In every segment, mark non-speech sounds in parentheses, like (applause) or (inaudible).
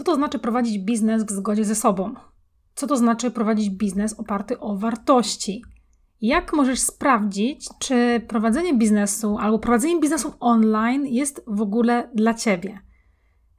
Co to znaczy prowadzić biznes w zgodzie ze sobą? Co to znaczy prowadzić biznes oparty o wartości? Jak możesz sprawdzić, czy prowadzenie biznesu albo prowadzenie biznesu online jest w ogóle dla ciebie?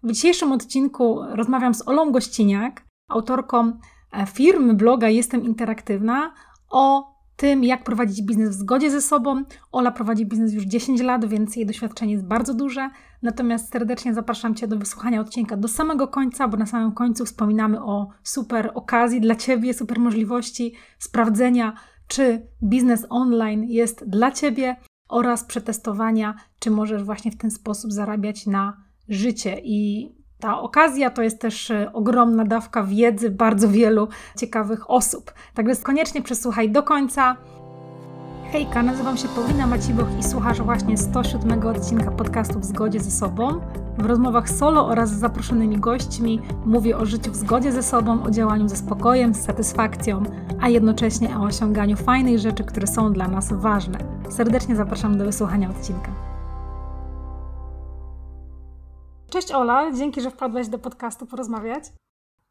W dzisiejszym odcinku rozmawiam z Olą Gościniak, autorką e, firmy bloga Jestem Interaktywna, o tym, jak prowadzić biznes w zgodzie ze sobą. Ola prowadzi biznes już 10 lat, więc jej doświadczenie jest bardzo duże. Natomiast serdecznie zapraszam Cię do wysłuchania odcinka do samego końca, bo na samym końcu wspominamy o super okazji dla Ciebie, super możliwości sprawdzenia, czy biznes online jest dla Ciebie oraz przetestowania, czy możesz właśnie w ten sposób zarabiać na życie. I ta okazja to jest też e, ogromna dawka wiedzy bardzo wielu ciekawych osób. Także koniecznie przesłuchaj do końca. Hejka, nazywam się Paulina Maciboch i słuchasz właśnie 107 odcinka podcastu w zgodzie ze sobą. W rozmowach solo oraz z zaproszonymi gośćmi mówię o życiu w zgodzie ze sobą, o działaniu ze spokojem, z satysfakcją, a jednocześnie o osiąganiu fajnych rzeczy, które są dla nas ważne. Serdecznie zapraszam do wysłuchania odcinka. Cześć Ola, dzięki, że wpadłaś do podcastu porozmawiać.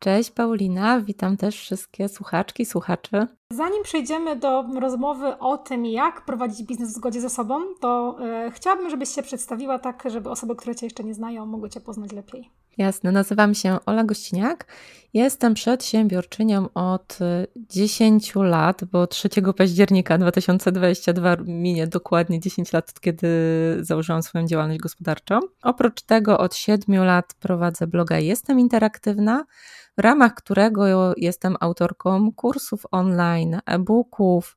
Cześć Paulina, witam też wszystkie słuchaczki, słuchaczy. Zanim przejdziemy do rozmowy o tym, jak prowadzić biznes w zgodzie ze sobą, to e, chciałabym, żebyś się przedstawiła tak, żeby osoby, które Cię jeszcze nie znają, mogły Cię poznać lepiej. Jasne, nazywam się Ola Gościniak. Jestem przedsiębiorczynią od 10 lat, bo 3 października 2022 minie dokładnie 10 lat, kiedy założyłam swoją działalność gospodarczą. Oprócz tego od 7 lat prowadzę bloga Jestem Interaktywna, w ramach którego jestem autorką kursów online, e-booków,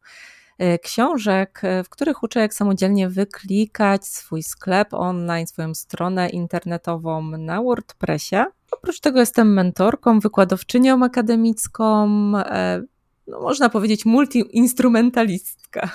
e, książek, e, w których uczę, jak samodzielnie wyklikać swój sklep online, swoją stronę internetową na WordPressie. Oprócz tego jestem mentorką, wykładowczynią akademicką, e, no można powiedzieć multiinstrumentalistka. (laughs)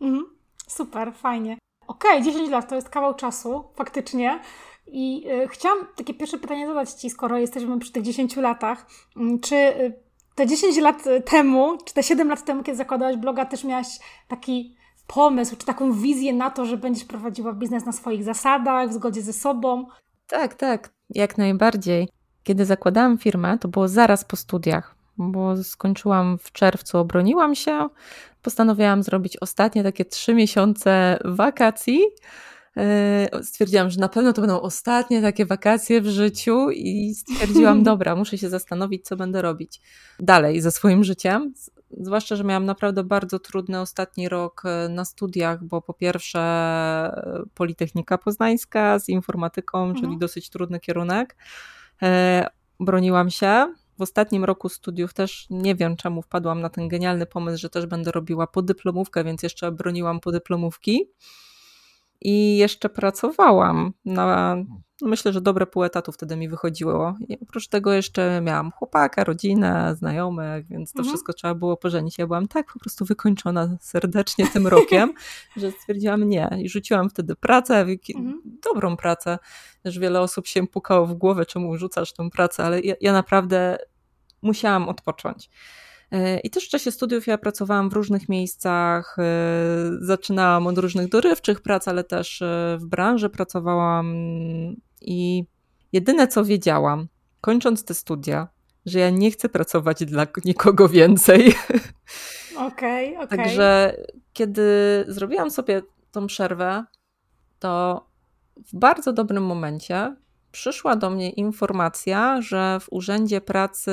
Mhm. Super, fajnie. Okej, okay, 10 lat to jest kawał czasu, faktycznie. I y, chciałam takie pierwsze pytanie zadać Ci, skoro jesteśmy przy tych 10 latach. Mm, czy y, te 10 lat temu, czy te 7 lat temu, kiedy zakładałaś bloga, też miałaś taki pomysł, czy taką wizję na to, że będziesz prowadziła biznes na swoich zasadach, w zgodzie ze sobą? Tak, tak, jak najbardziej. Kiedy zakładałam firmę, to było zaraz po studiach, bo skończyłam w czerwcu, obroniłam się, postanowiłam zrobić ostatnie takie trzy miesiące wakacji E, stwierdziłam, że na pewno to będą ostatnie takie wakacje w życiu i stwierdziłam, (laughs) dobra, muszę się zastanowić, co będę robić dalej ze swoim życiem. Zwłaszcza, że miałam naprawdę bardzo trudny ostatni rok e, na studiach, bo po pierwsze e, Politechnika Poznańska z informatyką, mhm. czyli dosyć trudny kierunek. Broniłam się, w ostatnim roku studiów też nie wiem, czemu wpadłam na ten genialny pomysł, że też będę robiła podyplomówkę, więc jeszcze broniłam podyplomówki i jeszcze pracowałam na, no myślę, że dobre pół etatu wtedy mi wychodziło. I oprócz tego jeszcze miałam chłopaka, rodzinę, znajomych, więc to mhm. wszystko trzeba było pożenić. Ja byłam tak po prostu wykończona serdecznie tym (laughs) rokiem, że stwierdziłam nie. I rzuciłam wtedy pracę, mhm. dobrą pracę. Też wiele osób się pukało w głowę, czemu rzucasz tę pracę, ale ja, ja naprawdę musiałam odpocząć. E, I też w czasie studiów ja pracowałam w różnych miejscach. E, zaczynałam od różnych dorywczych prac, ale też e, w branży pracowałam i jedyne co wiedziałam, kończąc te studia, że ja nie chcę pracować dla nikogo więcej. (laughs) Okej, okay, okej. Okay. Także kiedy zrobiłam sobie tą przerwę, to w bardzo dobrym momencie przyszła do mnie informacja, że w Urzędzie Pracy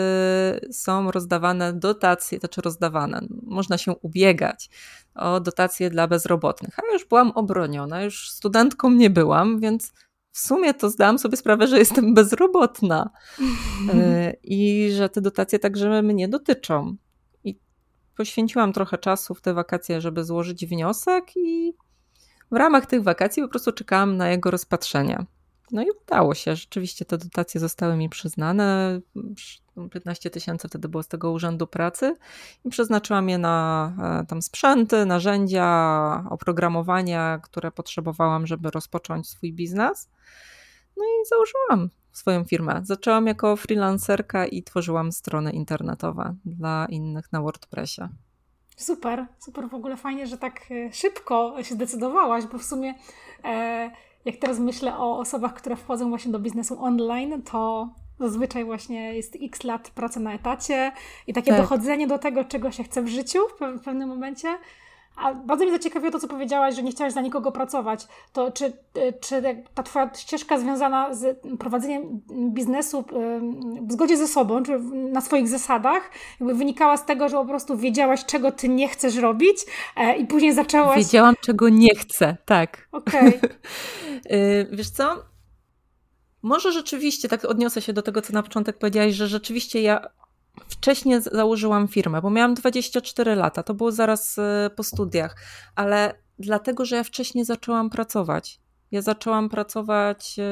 są rozdawane dotacje, to czy rozdawane, można się ubiegać o dotacje dla bezrobotnych. A ja już byłam obroniona, już studentką nie byłam, więc w sumie to zdałam sobie sprawę, że jestem bezrobotna e, (laughs) i że te dotacje także mnie dotyczą. I poświęciłam trochę czasu w te wakacje, żeby złożyć wniosek i w ramach tych wakacji po prostu czekałam na jego rozpatrzenie. No i udało się. Rzeczywiście te dotacje zostały mi przyznane. 15 tysięcy wtedy było z tego Urzędu Pracy i przeznaczyłam je na e, tam sprzęty, narzędzia, oprogramowania, które potrzebowałam, żeby rozpocząć swój biznes. No i założyłam swoją firmę. Zaczęłam jako freelancerka i tworzyłam strony internetowe dla innych na WordPressie. Super, super w ogóle fajnie, że tak e, szybko się zdecydowałaś, bo w sumie e, jak teraz myślę o osobach, które wchodzą właśnie do biznesu online, to Zazwyczaj właśnie jest x lat pracy na etacie i takie tak. dochodzenie do tego, czego się chce w życiu w pewnym momencie. A bardzo mnie zaciekawiło to, co powiedziałaś, że nie chciałaś dla nikogo pracować. To czy, y, czy ta Twoja ścieżka związana z prowadzeniem biznesu w zgodzie ze sobą, czy na swoich zasadach, jakby wynikała z tego, że po prostu wiedziałaś, czego Ty nie chcesz robić e, i później zaczęłaś... Wiedziałam, czego nie chcę, tak. Okej. Okay. (laughs) Wiesz co? Może rzeczywiście, tak odniosę się do tego, co na początek powiedziałaś, że rzeczywiście ja wcześniej założyłam firmę, bo miałam 24 lata, to było zaraz e, po studiach, ale dlatego, że ja wcześniej zaczęłam pracować. Ja zaczęłam pracować e,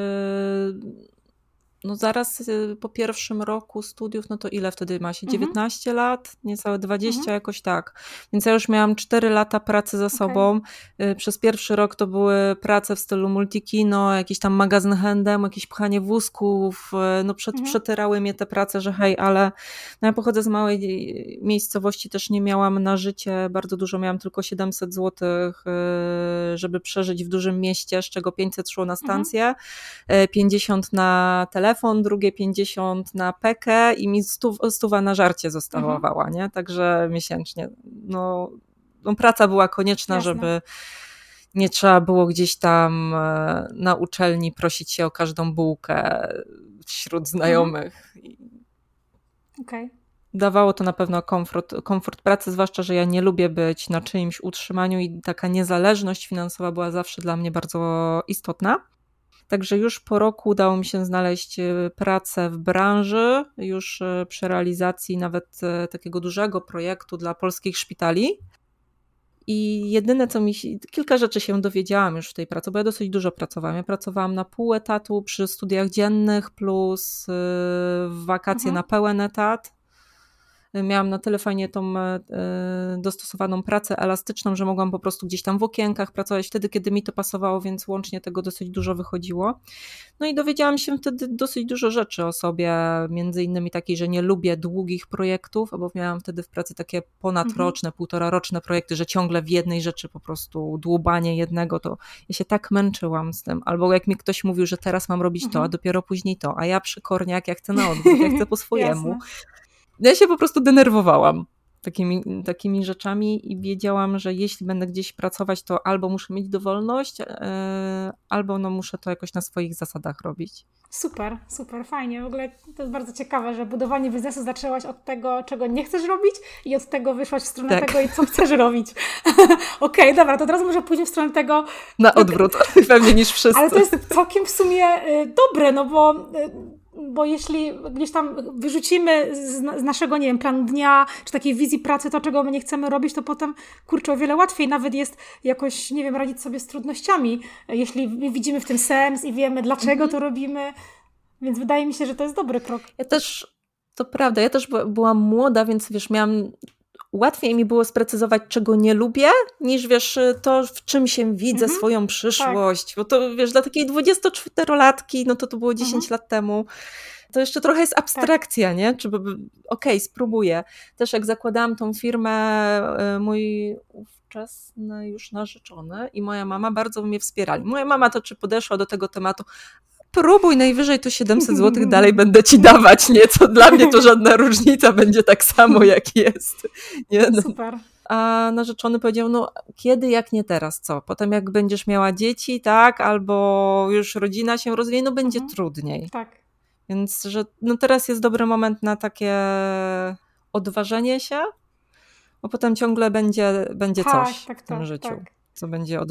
no zaraz y, po pierwszym roku studiów, no to ile wtedy ma się? 19 mhm. lat? Niecałe 20, mhm. jakoś tak. Więc ja już miałam 4 lata pracy za sobą. Okay. Przez pierwszy rok to były prace w stylu multikino, jakiś tam magazyn handem, jakieś pchanie wózków. Y, no przed, mhm. przetyrały mnie te prace, że hej, ale no ja pochodzę z małej y, miejscowości, też nie miałam na życie bardzo dużo, miałam tylko 700 zł, żeby przeżyć w dużym mieście, z czego 500 szło na mhm. stację, 50 na telefon telefon, drugie 50 na pekę i mi stów, stuwa na żarcie zostawała, mhm. nie? Także miesięcznie. No, no praca była konieczna, Jasne. żeby nie trzeba było gdzieś tam e, na uczelni prosić się o każdą bułkę wśród znajomych. Mhm. Okej. Okay. Dawało to na pewno komfort, komfort pracy, zwłaszcza, że ja nie lubię być na czyimś utrzymaniu i taka niezależność finansowa była zawsze dla mnie bardzo istotna. Także już po roku udało mi się znaleźć e, pracę w branży, już e, przy realizacji nawet e, takiego dużego projektu dla polskich szpitali. I jedyne, co mi kilka rzeczy się dowiedziałam już w tej pracy, bo ja dosyć dużo pracowałam. Ja pracowałam na pół etatu przy studiach dziennych, plus w wakacje mhm. na pełen etat miałam na tyle fajnie tą e, dostosowaną pracę elastyczną, że mogłam po prostu gdzieś tam w okienkach pracować wtedy, kiedy mi to pasowało, więc łącznie tego dosyć dużo wychodziło. No i dowiedziałam się wtedy dosyć dużo rzeczy o sobie, między innymi takiej, że nie lubię długich projektów, bo miałam wtedy w pracy takie ponadroczne, mhm. półtora roczne projekty, że ciągle w jednej rzeczy po prostu dłubanie jednego, to ja się tak męczyłam z tym. Albo jak mi ktoś mówił, że teraz mam robić to, a mhm. dopiero później to, a ja przykorniak, jak chcę na odwrót, ja chcę po (laughs) swojemu. Ja się po prostu denerwowałam takimi, takimi rzeczami i wiedziałam, że jeśli będę gdzieś pracować, to albo muszę mieć dowolność, yy, albo no muszę to jakoś na swoich zasadach robić. Super, super, fajnie. W ogóle to jest bardzo ciekawe, że budowanie biznesu zaczęłaś od tego, czego nie chcesz robić i od tego wyszłaś w stronę tak. tego, co chcesz robić. (laughs) Okej, okay, dobra, to teraz może pójdziemy w stronę tego... Na odwrót, (laughs) pewnie niż wszyscy. Ale to jest całkiem w sumie y, dobre, no bo y, bo jeśli gdzieś tam wyrzucimy z, naszego, nie wiem, planu dnia, czy takiej wizji pracy to, czego my nie chcemy robić, to potem, kurczę, o wiele łatwiej nawet jest jakoś, nie wiem, radzić sobie z trudnościami, jeśli widzimy w tym sens i wiemy, dlaczego mhm. to robimy. Więc wydaje mi się, że to jest dobry krok. Ja też, to prawda, ja też byłam młoda, więc wiesz, miałam łatwiej mi było sprecyzować, czego nie lubię, niż wiesz, to w czym się widzę mhm. swoją przyszłość. Tak. Bo to wiesz, dla takiej 24-latki, no to to było 10 mhm. lat temu. To jeszcze trochę jest abstrakcja, tak. nie? Czy okej, okay, spróbuję. Też jak zakładałam tą firmę, e, mój ówczesny już narzeczony i moja mama bardzo mnie wspierali. Moja mama to czy podeszła do tego tematu, próbuj, najwyżej to 700 zł (laughs) dalej będę ci dawać, nie? Co dla mnie to żadna różnica, będzie tak samo jak jest. Nie? No. Super. A narzeczony powiedział, no kiedy, jak nie teraz, co? Potem jak będziesz miała dzieci, tak, albo już rodzina się rozwija, no będzie mhm. trudniej. Tak. Więc, że no teraz jest dobry moment na takie odważenie się, bo potem ciągle będzie, będzie tak, coś tak, w tym tak, życiu. Tak co będzie od,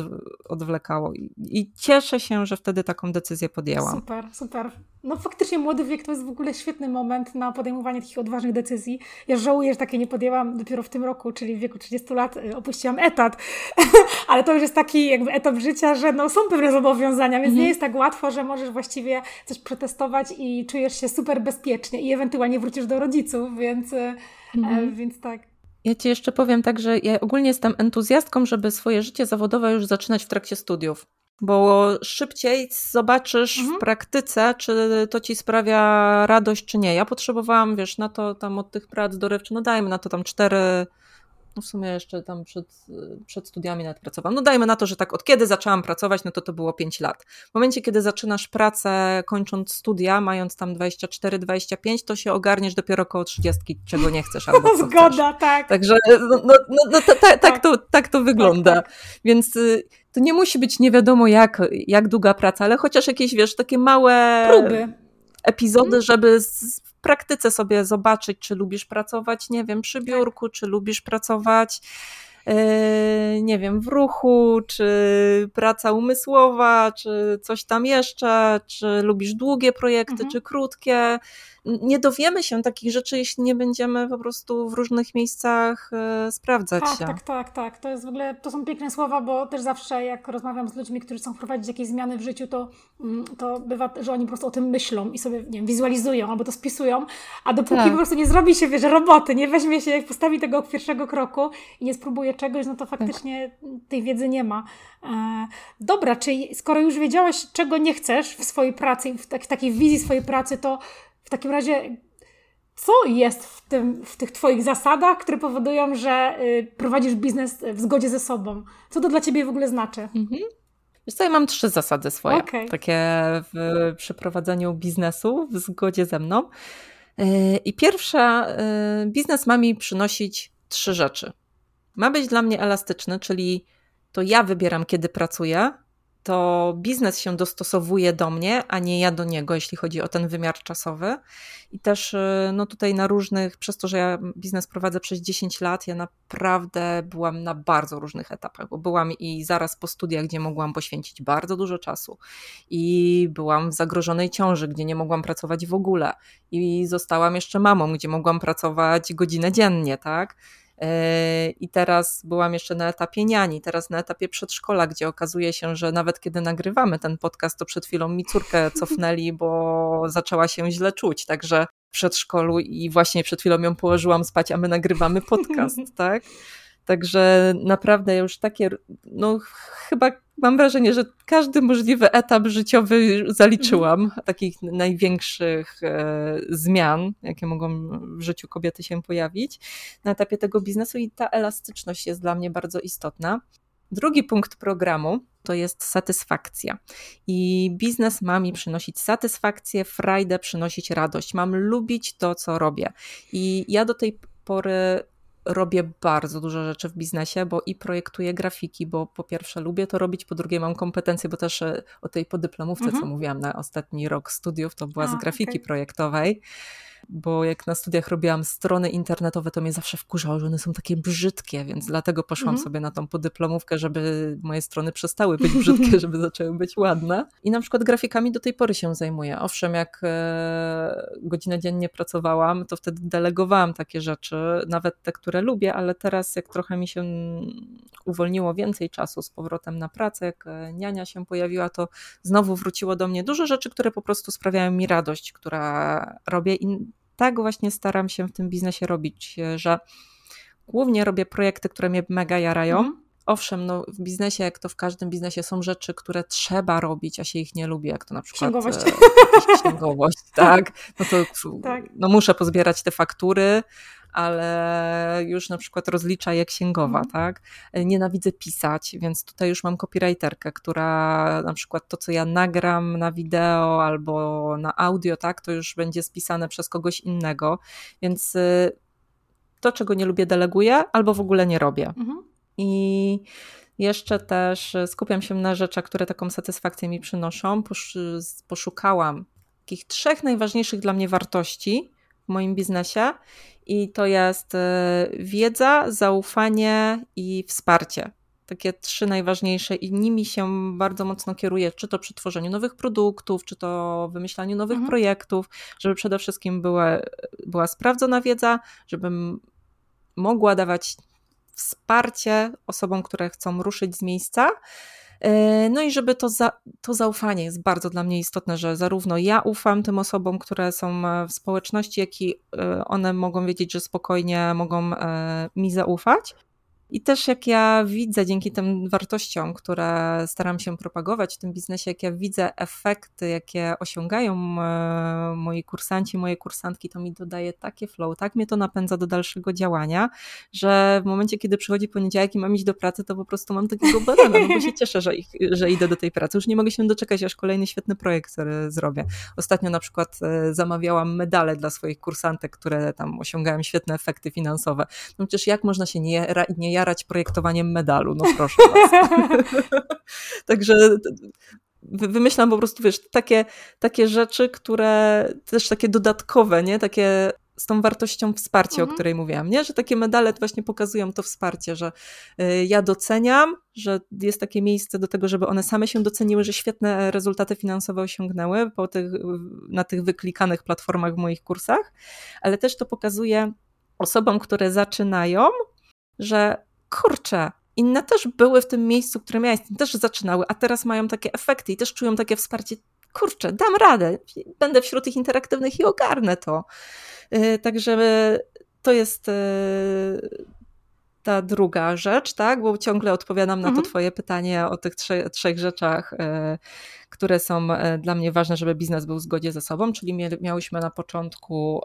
odwlekało. I, I, cieszę się, że wtedy taką decyzję podjęłam. Super, super. No faktycznie młody wiek to jest w ogóle świetny moment na podejmowanie takich odważnych decyzji. Ja żałuję, że takie nie podjęłam dopiero w tym roku, czyli w wieku 30 lat y, opuściłam etat, (laughs) ale to już jest taki jakby etap życia, że no, są pewne zobowiązania, więc mhm. nie jest tak łatwo, że możesz właściwie coś przetestować i czujesz się super bezpiecznie i ewentualnie wrócisz do rodziców, więc, y, mhm. e, więc tak. Ja Ci jeszcze powiem tak, że ja ogólnie jestem entuzjastką, żeby swoje życie zawodowe już zaczynać w trakcie studiów. Bo szybciej zobaczysz mhm. w praktyce, czy to ci sprawia radość, czy nie. Ja potrzebowałam, wiesz, na to tam od tych prac dorywczych, no dajmy na to tam cztery no w sumie jeszcze tam przed, przed studiami nawet pracowałam. No dajmy na to, że tak od kiedy zaczęłam pracować, no to to było 5 lat. W momencie, kiedy zaczynasz pracę, kończąc studia, mając tam 24-25, to się ogarniesz dopiero około 30, czego nie chcesz albo co (laughs) Zgoda, chcesz. tak. Także no, no, no, no ta, ta, tak, tak, to, tak to wygląda. Tak, tak. Więc y, to nie musi być nie wiadomo jak, jak długa praca, ale chociaż jakieś, wiesz, takie małe... Próby epizody, mhm. żeby w praktyce sobie zobaczyć, czy lubisz pracować, nie wiem, przy tak. biurku, czy lubisz pracować e, nie wiem, w ruchu, czy praca umysłowa, czy coś tam jeszcze, czy lubisz długie projekty, mhm. czy krótkie nie dowiemy się takich rzeczy, jeśli nie będziemy po prostu w różnych miejscach e, sprawdzać tak, się. Tak, tak, tak. To jest w ogóle, to są piękne słowa, bo też zawsze jak rozmawiam z ludźmi, którzy chcą wprowadzić jakieś zmiany w życiu, to, mm, to bywa, że oni po prostu o tym myślą i sobie, nie wiem, wizualizują albo to spisują, a dopóki tak. po prostu nie zrobi się, wiesz, roboty, nie weźmie się, jak postawi tego pierwszego kroku i nie spróbuje czegoś, no to tak. faktycznie tak. tej wiedzy nie ma. E, dobra, czyli skoro już wiedziałaś, czego nie chcesz w swojej pracy, w, tak, w takiej wizji swojej pracy, to w takim razie, co jest w, tym, w tych Twoich zasadach, które powodują, że y, prowadzisz biznes w zgodzie ze sobą? Co to dla Ciebie w ogóle znaczy? Mhm. Wiesz co, ja mam trzy zasady swoje, okay. takie w przeprowadzeniu biznesu w zgodzie ze mną. Y, I pierwsza, y, biznes ma mi przynosić trzy rzeczy. Ma być dla mnie elastyczny, czyli to ja wybieram, kiedy pracuję, to biznes się dostosowuje do mnie, a nie ja do niego, jeśli chodzi o ten wymiar czasowy. I też y, no tutaj na różnych, przez to, że ja biznes prowadzę przez 10 lat, ja naprawdę byłam na bardzo różnych etapach, bo byłam i zaraz po studiach, gdzie mogłam poświęcić bardzo dużo czasu, i byłam w zagrożonej ciąży, gdzie nie mogłam pracować w ogóle, i zostałam jeszcze mamą, gdzie mogłam pracować godzinę dziennie, tak? I teraz byłam jeszcze na etapie niani, teraz na etapie przedszkola, gdzie okazuje się, że nawet kiedy nagrywamy ten podcast, to przed chwilą mi córkę (laughs) cofnęli, bo zaczęła się źle czuć. Także w przedszkolu i właśnie przed chwilą ją położyłam spać, a my nagrywamy podcast, (laughs) tak? Także naprawdę już takie, no chyba mam wrażenie, że każdy możliwy etap życiowy zaliczyłam, mhm. takich największych e, zmian, jakie mogą w życiu kobiety się pojawić na etapie tego biznesu i ta elastyczność jest dla mnie bardzo istotna. Drugi punkt programu to jest satysfakcja. I biznes ma mi przynosić satysfakcję, frajdę, przynosić radość. Mam lubić to, co robię. I ja do tej pory robię bardzo dużo rzeczy w biznesie, bo i projektuję grafiki, bo po pierwsze lubię to robić, po drugie mam kompetencje, bo też e, o tej podyplomówce, mhm. co mówiłam na ostatni rok studiów, to była A, z grafiki okay. projektowej bo jak na studiach robiłam strony internetowe, to mnie zawsze wkurzało, że one są takie brzydkie, więc dlatego poszłam mhm. sobie na tą podyplomówkę, żeby moje strony przestały być brzydkie, (laughs) żeby zaczęły być ładne. I na przykład grafikami do tej pory się zajmuję. Owszem, jak e, godzinę dziennie pracowałam, to wtedy delegowałam takie rzeczy, nawet te, które lubię, ale teraz jak trochę mi się uwolniło więcej czasu z powrotem na pracę, jak e, niania się pojawiła, to znowu wróciło do mnie dużo rzeczy, które po prostu sprawiają mi radość, która robię i tak właśnie staram się w tym biznesie robić, że głównie robię projekty, które mnie mega jarają. Owszem, no w biznesie, jak to w każdym biznesie, są rzeczy, które trzeba robić, a się ich nie lubi, jak to na przykład księgowość. E, księgowość, (laughs) tak. No to tak. no muszę pozbierać te faktury, ale już na przykład rozlicza je księgowa, mm. tak? Nienawidzę pisać, więc tutaj już mam copywriterkę, która na przykład to, co ja nagram na wideo albo na audio, tak, to już będzie spisane przez kogoś innego, więc y, to, czego nie lubię, deleguję albo w ogóle nie robię. Mm. I jeszcze też skupiam się na rzeczach, które taką satysfakcję mi przynoszą. Poszukałam takich trzech najważniejszych dla mnie wartości w moim biznesie i to jest e, wiedza, zaufanie i wsparcie. Takie trzy najważniejsze i nimi się bardzo mocno kieruję, czy to przy tworzeniu nowych produktów, czy to wymyślaniu nowych mhm. projektów, żeby przede wszystkim była, była sprawdzona wiedza, żebym mogła dawać wsparcie osobom, które chcą ruszyć z miejsca, E, no i żeby to, za, to zaufanie jest bardzo dla mnie istotne, że zarówno ja ufam tym osobom, które są e, w społeczności, jak i e, one mogą wiedzieć, że spokojnie mogą mi zaufać. I też jak ja widzę dzięki tym wartościom, które staram się propagować w tym biznesie, jak ja widzę efekty, jakie osiągają e, moi kursanci, moje kursantki, to mi dodaje takie flow, tak mnie to napędza do dalszego działania, że w momencie, kiedy przychodzi poniedziałek i mam iść do pracy, to po prostu mam takiego (laughs) badana, no bo się cieszę, że, ich, że idę do tej pracy. Już nie mogę się doczekać, aż kolejny świetny projekt który zrobię. Ostatnio na przykład e, zamawiałam medale dla swoich kursantek, które tam osiągają świetne efekty finansowe. No przecież jak można się nie, nie jarać projektowaniem medalu, no proszę (laughs) (laughs) Także wymyślam po prostu, wiesz, takie, takie rzeczy, które też takie dodatkowe, nie? Takie z tą wartością wsparcia, mhm. o której mówiłam, nie? Że takie medale właśnie pokazują to wsparcie, że y, ja doceniam, że jest takie miejsce do tego, żeby one same się doceniły, że świetne rezultaty finansowe osiągnęły po tych, na tych wyklikanych platformach w moich kursach, ale też to pokazuje osobom, które zaczynają, że kurczę, inne też były w tym miejscu, w którym ja jestem, też zaczynały, a teraz mają takie efekty i też czują takie wsparcie. Kurczę, dam radę, będę wśród tych interaktywnych i ogarnę to. Y, także to jest y, ta druga rzecz, tak? Bo ciągle odpowiadam na mhm. to Twoje pytanie o tych trzech, trzech rzeczach, y, które są dla mnie ważne, żeby biznes był w zgodzie ze sobą. Czyli miałyśmy na początku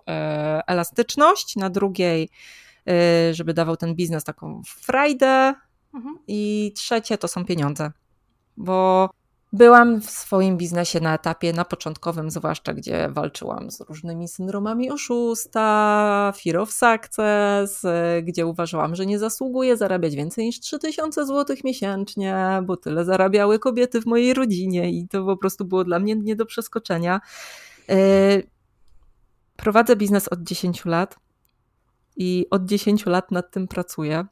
elastyczność, na drugiej żeby dawał ten biznes taką frajdę. Mhm. I trzecie to są pieniądze, bo byłam w swoim biznesie na etapie, na początkowym zwłaszcza, gdzie walczyłam z różnymi syndromami oszusta, fear of success, y, gdzie uważałam, że nie zasługuję zarabiać więcej niż 3000 zł miesięcznie, bo tyle zarabiały kobiety w mojej rodzinie i to po prostu było dla mnie nie do przeskoczenia. Y, prowadzę biznes od 10 lat i od 10 lat nad tym pracuję.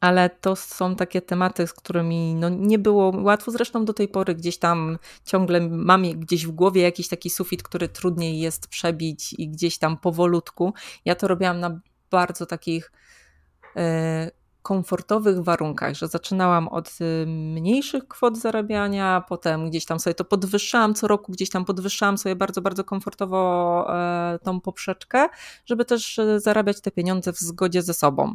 Ale to są takie tematy, z którymi no, nie było łatwo. Zresztą do tej pory gdzieś tam ciągle mam gdzieś w głowie jakiś taki sufit, który trudniej jest przebić i gdzieś tam powolutku. Ja to robiłam na bardzo takich e, komfortowych warunkach, że zaczynałam od y, mniejszych kwot zarabiania, potem gdzieś tam sobie to podwyższałam co roku, gdzieś tam podwyższałam sobie bardzo, bardzo komfortowo e, tą poprzeczkę, żeby też e, zarabiać te pieniądze w zgodzie ze sobą.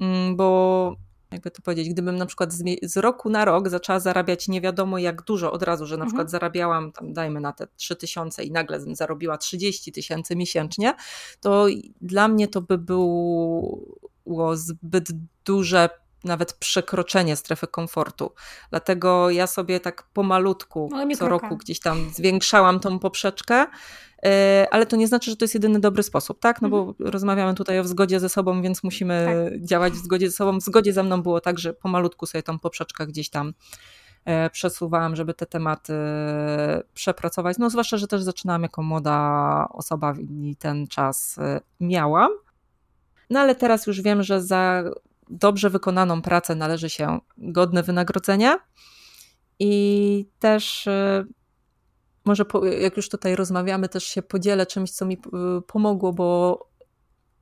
Mm, bo jakby to powiedzieć, gdybym na przykład z, roku na rok zaczęła zarabiać nie wiadomo jak dużo od razu, że na mhm. przykład zarabiałam tam dajmy na te 3 tysiące i nagle zarobiła 30 tysięcy miesięcznie, to dla mnie to by było zbyt duże nawet przekroczenie strefy komfortu. Dlatego ja sobie tak pomalutku co roku gdzieś tam zwiększałam tą poprzeczkę, e, ale to nie znaczy, że to jest jedyny dobry sposób, tak? No bo mhm. rozmawiamy tutaj o zgodzie ze sobą, więc musimy tak. działać w zgodzie ze sobą. W zgodzie ze mną było tak, że pomalutku sobie tą poprzeczkę gdzieś tam e, przesuwałam, żeby te tematy przepracować. No zwłaszcza, że też zaczynałam jako młoda osoba i ten czas e, miałam. No ale teraz już wiem, że za dobrze wykonaną pracę należy się godne wynagrodzenie. I też y, może jak już tutaj rozmawiamy, też się podzielę czymś, co mi y, pomogło, bo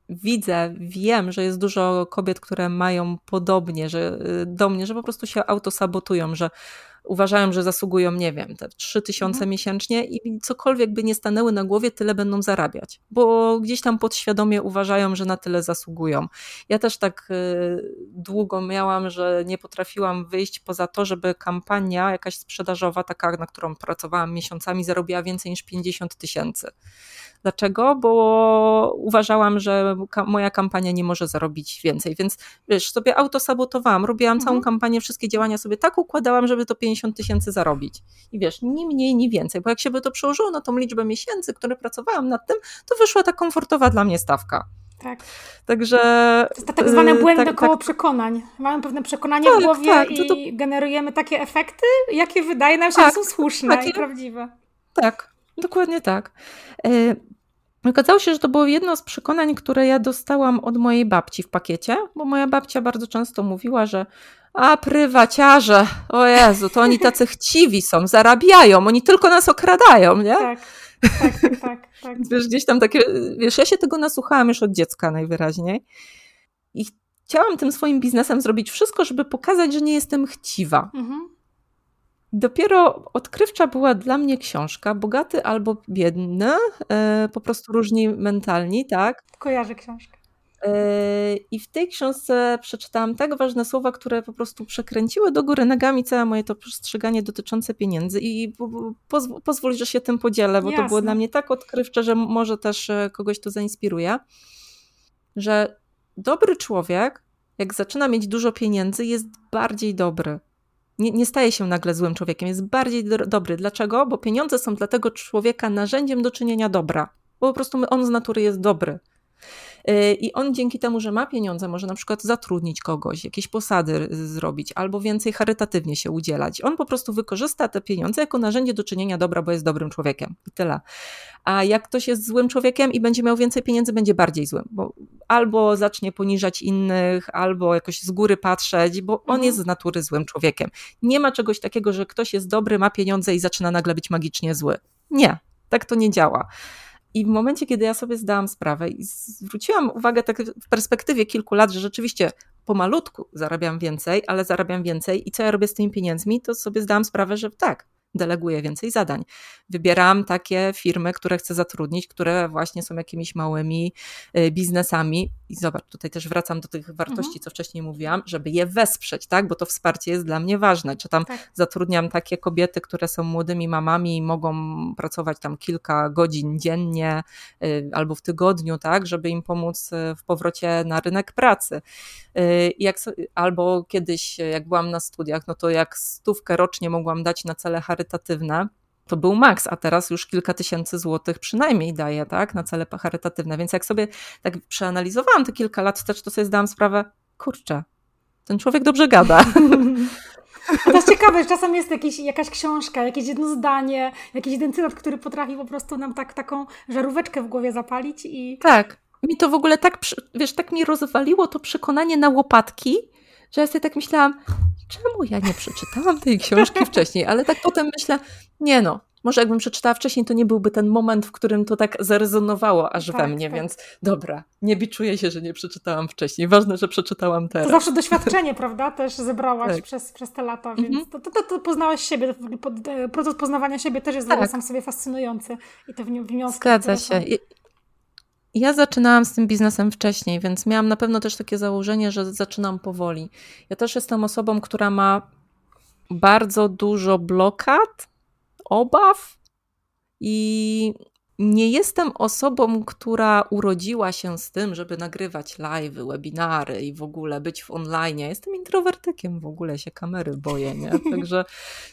widzę, wiem, że jest dużo kobiet, które mają podobnie że, y, do mnie, że po prostu się autosabotują, że uważają, że zasługują, nie wiem, te 3000 mhm. miesięcznie i cokolwiek by nie stanęły na głowie, tyle będą zarabiać, bo gdzieś tam podświadomie uważają, że na tyle zasługują. Ja też tak y, długo miałam, że nie potrafiłam wyjść poza to, żeby kampania jakaś sprzedażowa, taka, na którą pracowałam miesiącami, zarobiła więcej niż 50 tysięcy. Dlaczego? Bo uważałam, że moja kampania nie może zarobić więcej, więc wiesz, sobie autosabotowałam, robiłam mhm. całą kampanię, wszystkie działania sobie tak układałam, żeby to 50 tysięcy zarobić. I wiesz, ni mniej, ni więcej, bo jak się by to przełożyło na tą liczbę miesięcy, które pracowałam nad tym, to wyszła ta komfortowa dla mnie stawka. Tak. Także. To jest tak zwane y, błędne tak, koło tak. przekonań. Mamy pewne przekonania tak, w głowie tak, to, to... i generujemy takie efekty, jakie wydaje nam się, że są słuszne i prawdziwe. Tak, dokładnie tak. Y, Okazało się, że to było jedno z przekonań, które ja dostałam od mojej babci w pakiecie, bo moja babcia bardzo często mówiła, że a prywaciarze, o Jezu, to oni tacy chciwi są, zarabiają, oni tylko nas okradają, nie? Tak. Tak, tak, tak, tak. (laughs) Wiesz, gdzieś tam takie, wiesz, ja się tego nasłuchałam już od dziecka najwyraźniej i chciałam tym swoim biznesem zrobić wszystko, żeby pokazać, że nie jestem chciwa. Mhm. Dopiero odkrywcza była dla mnie książka Bogaty albo biedny, e, po prostu różni mentalni, tak? Kojarzę książkę. I w tej książce przeczytałam tak ważne słowa, które po prostu przekręciły do góry nogami całe moje to postrzeganie dotyczące pieniędzy. I pozwól, pozwól że się tym podzielę, bo Jasne. to było dla mnie tak odkrywcze, że może też e, kogoś to zainspiruje, że dobry człowiek, jak zaczyna mieć dużo pieniędzy, jest bardziej dobry. Nie, nie staje się nagle złym człowiekiem, jest bardziej do, dobry. Dlaczego? Bo pieniądze są dla tego człowieka narzędziem do czynienia dobra. Bo po prostu on z natury jest dobry. Y, I on dzięki temu, że ma pieniądze, może na przykład zatrudnić kogoś, jakieś posady zrobić, albo więcej charytatywnie się udzielać. On po prostu wykorzysta te pieniądze jako narzędzie do czynienia dobra, bo jest dobrym człowiekiem. I tyle. A jak ktoś jest złym człowiekiem i będzie miał więcej pieniędzy, będzie bardziej złym, bo albo zacznie poniżać innych, albo jakoś z góry patrzeć, bo on mhm. jest z natury złym człowiekiem. Nie ma czegoś takiego, że ktoś jest dobry, ma pieniądze i zaczyna nagle być magicznie zły. Nie, tak to nie działa. I w momencie, kiedy ja sobie zdałam sprawę i zwróciłam uwagę tak w perspektywie kilku lat, że rzeczywiście pomalutku zarabiam więcej, ale zarabiam więcej i co ja robię z tymi pieniędzmi, to sobie zdałam sprawę, że tak, deleguję więcej zadań. Wybieram takie firmy, które chcę zatrudnić, które właśnie są jakimiś małymi y, biznesami. I zobacz, tutaj też wracam do tych wartości, mhm. co wcześniej mówiłam, żeby je wesprzeć, tak? Bo to wsparcie jest dla mnie ważne. Czy tam tak. zatrudniam takie kobiety, które są młodymi mamami i mogą pracować tam kilka godzin dziennie y, albo w tygodniu, tak? Żeby im pomóc y, w powrocie na rynek pracy. Jak, albo kiedyś, jak byłam na studiach, no to jak stówkę rocznie mogłam dać na cele charytatywne, to był maks, a teraz już kilka tysięcy złotych przynajmniej daje, tak, na cele charytatywne. Więc jak sobie tak przeanalizowałam te kilka lat wstecz, to sobie zdałam sprawę, kurczę, ten człowiek dobrze gada. (laughs) To jest ciekawe, że czasem jest jakiś, jakaś książka, jakieś jedno zdanie, jakiś jeden cytat, który potrafi po prostu nam tak, taką żaróweczkę w głowie zapalić i... Tak. Mi to w ogóle tak, wiesz, tak mi rozwaliło to przekonanie na łopatki, że ja sobie tak myślałam, czemu ja nie przeczytałam tej książki (laughs) wcześniej? Ale tak potem myślę, nie no, może jakbym przeczytała wcześniej, to nie byłby ten moment, w którym to tak zarezonowało aż tak, we mnie, tak. więc dobra, nie biczuję się, że nie przeczytałam wcześniej. Ważne, że przeczytałam teraz. To zawsze doświadczenie, (laughs) prawda? Też zebrałaś tak. przez, przez te lata, więc mm -hmm. to, to, to, poznałaś siebie. E, proces poznawania siebie też jest tak. sam sobie fascynujący i te wnioski. Zgadza się. Ja zaczynałam z tym biznesem wcześniej, więc miałam na pewno też takie założenie, że zaczynam powoli. Ja też jestem osobą, która ma bardzo dużo blokad, obaw i nie jestem osobą, która urodziła się z tym, żeby nagrywać live, webinary i w ogóle być w online. Jestem introwertykiem, w ogóle się kamery boję, nie? (laughs) Także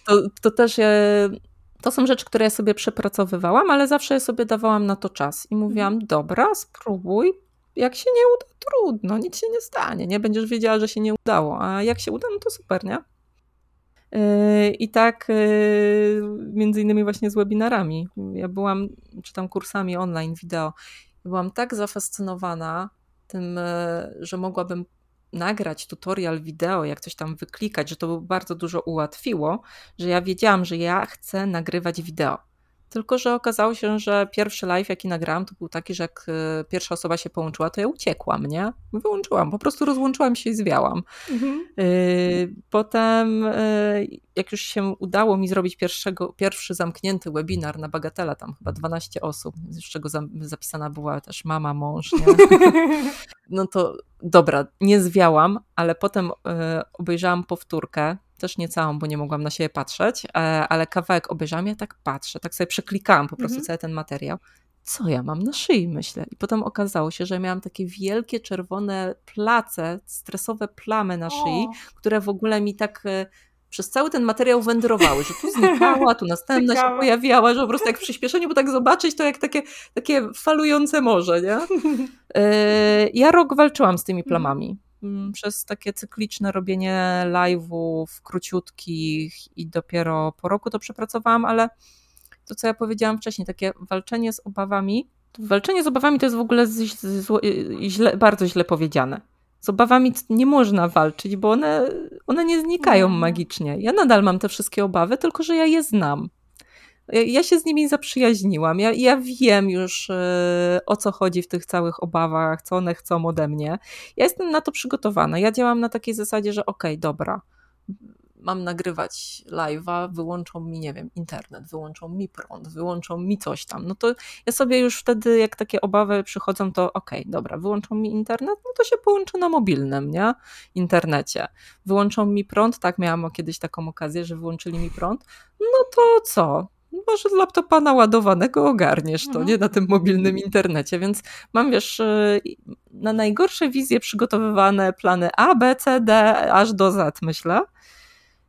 to, to też je, to są rzeczy, które ja sobie przepracowywałam, ale zawsze sobie dawałam na to czas i mówiłam, mhm. dobra, spróbuj, jak się nie uda, trudno, nic się nie stanie, nie będziesz wiedziała, że się nie udało, a jak się uda, no to super, nie? Yy, I tak yy, między innymi właśnie z webinarami. Ja byłam, czy tam kursami online, wideo. Byłam tak zafascynowana tym, yy, że mogłabym nagrać tutorial wideo, jak coś tam wyklikać, że to bardzo dużo ułatwiło, że ja wiedziałam, że ja chcę nagrywać wideo. Tylko, że okazało się, że pierwszy live, jaki nagrałam, to był taki, że jak e, pierwsza osoba się połączyła, to ja uciekłam, nie? Wyłączyłam, po prostu rozłączyłam się i zwiałam. Mhm. E, potem, e, jak już się udało mi zrobić pierwszego, pierwszy zamknięty webinar na Bagatela, tam chyba 12 osób, z czego zapisana była też mama, mąż, nie? (laughs) No to dobra, nie zwiałam, ale potem obejrzałam powtórkę też nie całą, bo nie mogłam na siebie patrzeć, e, ale kawałek obejrzałam, ja tak patrzę, tak sobie przeklikałam po prostu mhm. cały ten materiał. Co ja mam na szyi, myślę. I potem okazało się, że miałam takie wielkie czerwone place, stresowe plamy na szyi, o. które w ogóle mi tak e, przez cały ten materiał wędrowały, że tu znikała, tu następna się pojawiała, że po prostu jak w przyspieszeniu, bo tak zobaczyć to jak takie, takie falujące morze, nie? (laughs) E, ja rok walczyłam z tymi mhm. plamami. Przez takie cykliczne robienie live'ów króciutkich i dopiero po roku to przepracowałam, ale to, co ja powiedziałam wcześniej, takie walczenie z obawami, walczenie z obawami to jest w ogóle źle, bardzo źle powiedziane. Z obawami nie można walczyć, bo one, one nie znikają magicznie. Ja nadal mam te wszystkie obawy, tylko że ja je znam. Ja się z nimi zaprzyjaźniłam. Ja, ja wiem już e, o co chodzi w tych całych obawach, co one chcą ode mnie. Ja jestem na to przygotowana. Ja działam na takiej zasadzie, że okej, okay, dobra, mam nagrywać live'a, wyłączą mi, nie wiem, internet, wyłączą mi prąd, wyłączą mi coś tam, no to ja sobie już wtedy, jak takie obawy przychodzą, to okej, okay, dobra, wyłączą mi internet, no to się połączę na mobilnym, nie? Internecie. Wyłączą mi prąd, tak, miałam kiedyś taką okazję, że wyłączyli mi prąd, no to co? Może z laptopa naładowanego ogarniesz to, mhm. nie na tym mobilnym internecie, więc mam, wiesz, y, na najgorsze wizje przygotowywane plany A, B, C, D, aż do Z, myślę.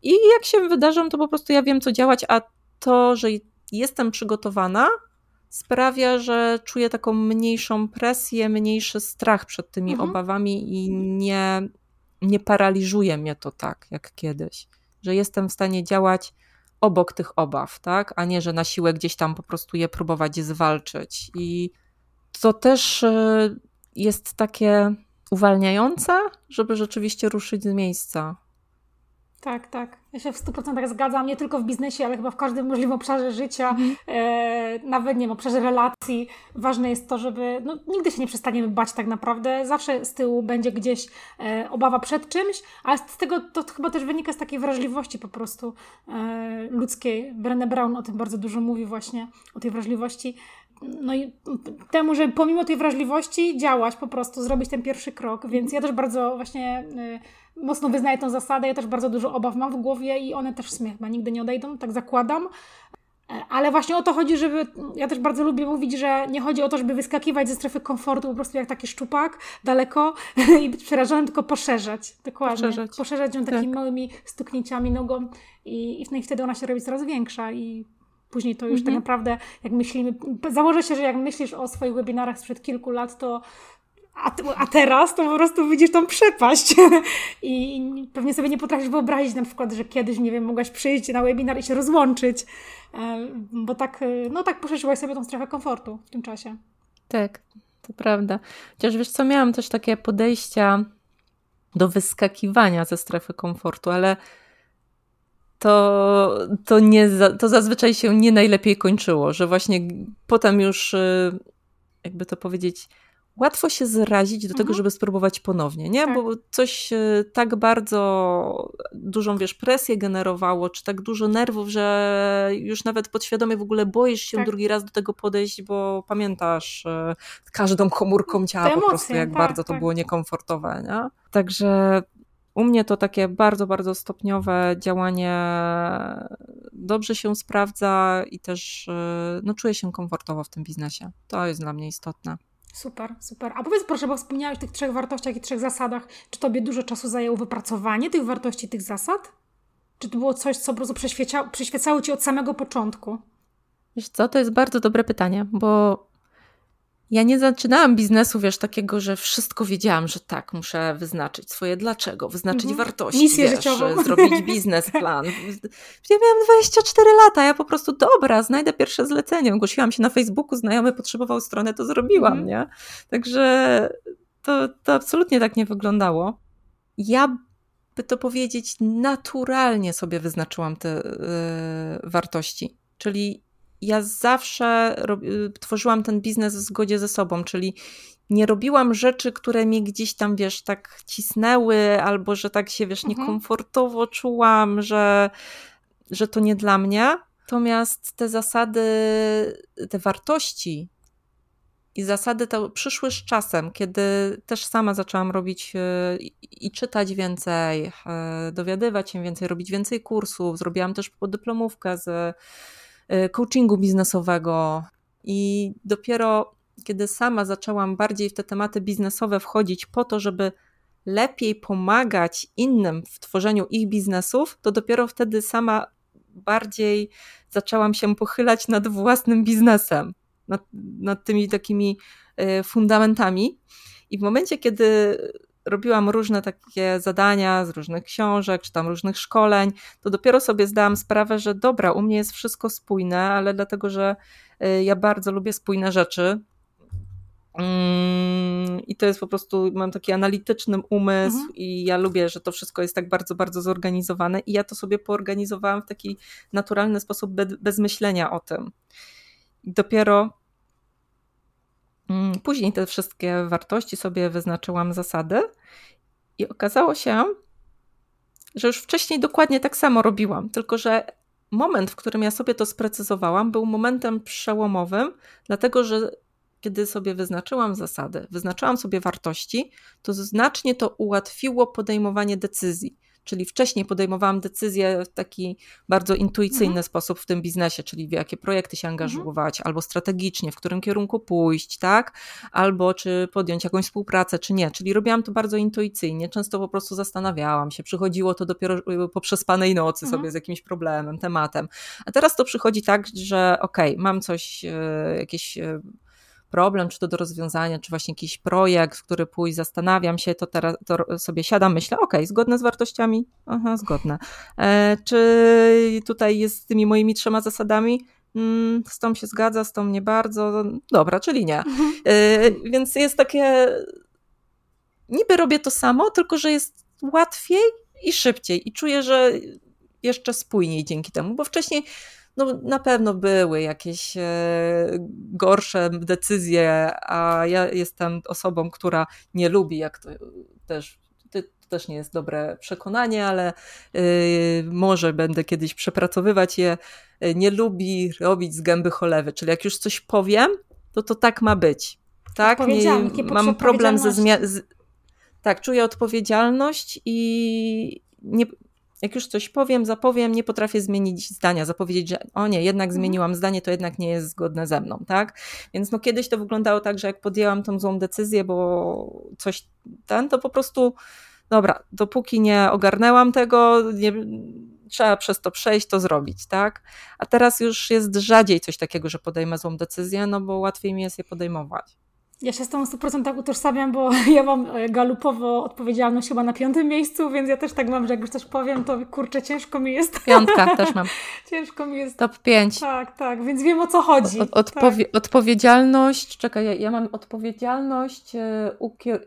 I jak się wydarzą, to po prostu ja wiem, co działać, a to, że jestem przygotowana, sprawia, że czuję taką mniejszą presję, mniejszy strach przed tymi mhm. obawami i nie, nie paraliżuje mnie to tak, jak kiedyś. Że jestem w stanie działać obok tych obaw, tak? A nie, że na siłę gdzieś tam po prostu je próbować zwalczyć. I to też y, jest takie uwalniające, żeby rzeczywiście ruszyć z miejsca. Tak, tak. Ja się w 100% zgadzam, nie tylko w biznesie, ale chyba w każdym możliwym obszarze życia, mm. e, nawet nie wiem, obszarze relacji. Ważne jest to, żeby no, nigdy się nie przestaniemy bać tak naprawdę. Zawsze z tyłu będzie gdzieś e, obawa przed czymś, ale z tego to chyba też wynika z takiej wrażliwości po prostu e, ludzkiej. Brené Brown o tym bardzo dużo mówi właśnie, o tej wrażliwości no i temu, że pomimo tej wrażliwości działać po prostu, zrobić ten pierwszy krok, więc ja też bardzo właśnie y, mocno wyznaję tą zasadę, ja też bardzo dużo obaw mam w głowie i one też w sumie chyba nigdy nie odejdą, tak zakładam. Ale właśnie o to chodzi, żeby. Ja też bardzo lubię mówić, że nie chodzi o to, żeby wyskakiwać ze strefy komfortu po prostu jak taki szczupak daleko (laughs) i być przerażonym, tylko poszerzać. Dokładnie. Poszerzać, poszerzać ją takimi tak. małymi stuknięciami nogą i, i wtedy ona się robi coraz większa i Później to już tak mhm. tak naprawdę, jak myślimy, założę się, że jak myślisz o swoich webinarach sprzed kilku lat, to a, a teraz to po prostu widzisz tą przepaść (laughs) i pewnie sobie nie potrafisz wyobrazić na przykład, że kiedyś, nie wiem, mogłaś przyjść na webinar i się rozłączyć, e, bo tak, e, no tak poszerzyłaś sobie tą strefę komfortu w tym czasie. Tak, to prawda. Chociaż wiesz co, miałam też takie podejścia do wyskakiwania ze strefy komfortu, ale to, to, nie, to zazwyczaj się nie najlepiej kończyło, że właśnie potem już, y, jakby to powiedzieć, łatwo się zrazić do mhm. tego, żeby spróbować ponownie, nie? Tak. Bo coś y, tak bardzo dużą, wiesz, presję generowało, czy tak dużo nerwów, że już nawet podświadomie w ogóle boisz się tak. drugi raz do tego podejść, bo pamiętasz y, każdą komórką ciała emocje, po prostu, jak tak, bardzo to tak. było niekomfortowe, nie? Także u mnie to takie bardzo, bardzo stopniowe działanie dobrze się sprawdza i też y, no, czuję się komfortowo w tym biznesie. To jest dla mnie istotne. Super, super. A powiedz proszę, bo wspomniałeś o tych trzech wartościach i trzech zasadach. Czy tobie dużo czasu zajęło wypracowanie tych wartości, tych zasad? Czy to było coś, co po prostu przyświecało ci od samego początku? Wiesz co, to jest bardzo dobre pytanie, bo ja nie zaczynałam biznesu, wiesz, takiego, że wszystko wiedziałam, że tak, muszę wyznaczyć swoje dlaczego, wyznaczyć mhm. wartości, Misję wiesz, życiową. zrobić biznesplan. (laughs) ja miałam 24 lata, ja po prostu, dobra, znajdę pierwsze zlecenie. Ogłosiłam się na Facebooku, znajomy potrzebował stronę, to zrobiłam, mhm. nie? Także to, to absolutnie tak nie wyglądało. Ja, by to powiedzieć, naturalnie sobie wyznaczyłam te yy, wartości. Czyli ja zawsze y, tworzyłam ten biznes w zgodzie ze sobą, czyli nie robiłam rzeczy, które mnie gdzieś tam, wiesz, tak cisnęły, albo że tak się, wiesz, mhm. niekomfortowo czułam, że, że to nie dla mnie. Natomiast te zasady, te wartości i zasady to przyszły z czasem, kiedy też sama zaczęłam robić y, i czytać więcej, y, dowiadywać się więcej, robić więcej kursów. Zrobiłam też podyplomówkę z coachingu biznesowego. I dopiero kiedy sama zaczęłam bardziej w te tematy biznesowe wchodzić po to, żeby lepiej pomagać innym w tworzeniu ich biznesów, to dopiero wtedy sama bardziej zaczęłam się pochylać nad własnym biznesem, nad, nad tymi takimi y, fundamentami. I w momencie, kiedy robiłam różne takie zadania z różnych książek, czy tam różnych szkoleń, to dopiero sobie zdałam sprawę, że dobra, u mnie jest wszystko spójne, ale dlatego, że y, ja bardzo lubię spójne rzeczy. Mm, I to jest po prostu, mam taki analityczny umysł mhm. i ja lubię, że to wszystko jest tak bardzo, bardzo zorganizowane i ja to sobie poorganizowałam w taki naturalny sposób, bez, myślenia o tym. I dopiero później te wszystkie wartości sobie wyznaczyłam zasady i okazało się, że już wcześniej dokładnie tak samo robiłam, tylko że moment, w którym ja sobie to sprecyzowałam, był momentem przełomowym, dlatego że kiedy sobie wyznaczyłam zasady, wyznaczałam sobie wartości, to znacznie to ułatwiło podejmowanie decyzji. Czyli wcześniej podejmowałam decyzje w taki bardzo intuicyjny mhm. sposób w tym biznesie, czyli w jakie projekty się mhm. angażować, mhm. albo strategicznie, w którym kierunku pójść, tak? Albo czy podjąć jakąś współpracę, czy nie. Czyli robiłam to bardzo intuicyjnie. Często po prostu zastanawiałam się, przychodziło to dopiero y, po przespanej nocy mhm. sobie z jakimś problemem, tematem. A teraz to przychodzi tak, że okej, okay, mam coś, y, jakieś y, problem, czy to do rozwiązania, czy właśnie jakiś projekt, w który pójść, zastanawiam się, to teraz to sobie siadam, myślę, ok, zgodne z wartościami? Aha, zgodne. E, czy tutaj jest z tymi moimi trzema zasadami? Mm, z tą się zgadza, z tą nie bardzo. Dobra, czyli nie. E, więc jest takie. Niby robię to samo, tylko że jest łatwiej i szybciej. I czuję, że jeszcze spójniej dzięki temu, bo wcześniej no na pewno były jakieś e, gorsze decyzje, a ja jestem osobą, która nie lubi, jak to też to też nie jest dobre przekonanie, ale e, może będę kiedyś przepracowywać je, e, nie lubi robić z gęby cholewy, czyli jak już coś powiem, to to tak ma być. Tak, nie, mam problem ze zmianą. Tak, czuję odpowiedzialność i nie, jak już coś powiem, zapowiem, nie potrafię zmienić zdania, zapowiedzieć, że o nie, jednak mhm. zmieniłam zdanie, to jednak nie jest zgodne ze mną, tak? Więc no kiedyś to wyglądało tak, że jak podjęłam tą złą decyzję, bo coś ten, to po prostu dobra, dopóki nie ogarnęłam tego, nie, trzeba przez to przejść, to zrobić, tak? A teraz już jest rzadziej coś takiego, że podejmę złą decyzję, no bo łatwiej mi jest je podejmować. Ja się z tą 100% utożsamiam, bo (laughs) ja mam e, galupowo odpowiedzialność chyba na piątym miejscu, więc ja też tak mam, że jak już coś powiem, to kurczę, ciężko mi jest. Piątka też mam. (laughs) ciężko mi jest. Top 5. Tak, tak, więc wiem o co chodzi. Od, tak. Odpowiedzialność, czekaj, ja, ja mam odpowiedzialność, e, ukier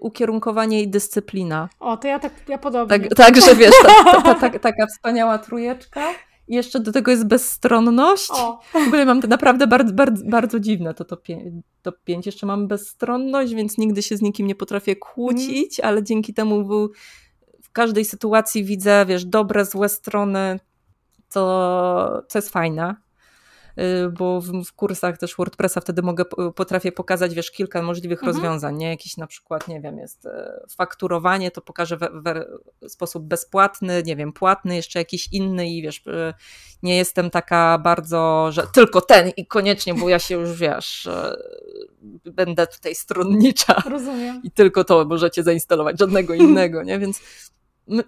ukierunkowanie i dyscyplina. O, to ja tak, ja podobnie. Tak, tak że wiesz, ta, ta, ta, taka wspaniała trujeczka. I jeszcze do tego jest bezstronność. O. W ogóle mam to naprawdę bardzo, bardzo, bardzo dziwne to top 5. Top 5. Jeszcze mam bezstronność, więc nigdy się z nikim nie potrafię kłócić, mm. ale dzięki temu w, w każdej sytuacji widzę, wiesz, dobre, złe strony, co, co jest fajne. Y, bo w, w, kursach też WordPressa wtedy mogę, potrafię pokazać, wiesz, kilka możliwych mhm. rozwiązań, nie? Jakiś na przykład, nie wiem, jest e, fakturowanie, to pokażę w, sposób bezpłatny, nie wiem, płatny, jeszcze jakiś inny i wiesz, e, nie jestem taka bardzo, że tylko ten i koniecznie, bo ja się już, wiesz, e, będę tutaj stronnicza. Rozumiem. I tylko to możecie zainstalować, żadnego innego, nie? Więc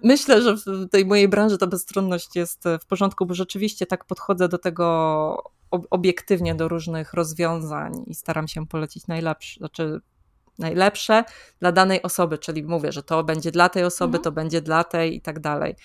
myślę, że w tej mojej branży ta bezstronność jest w porządku, bo rzeczywiście tak podchodzę do tego obiektywnie do różnych rozwiązań i staram się polecić najlepsze, znaczy najlepsze dla danej osoby, czyli mówię, że to będzie dla tej osoby, mhm. to będzie dla tej i tak dalej.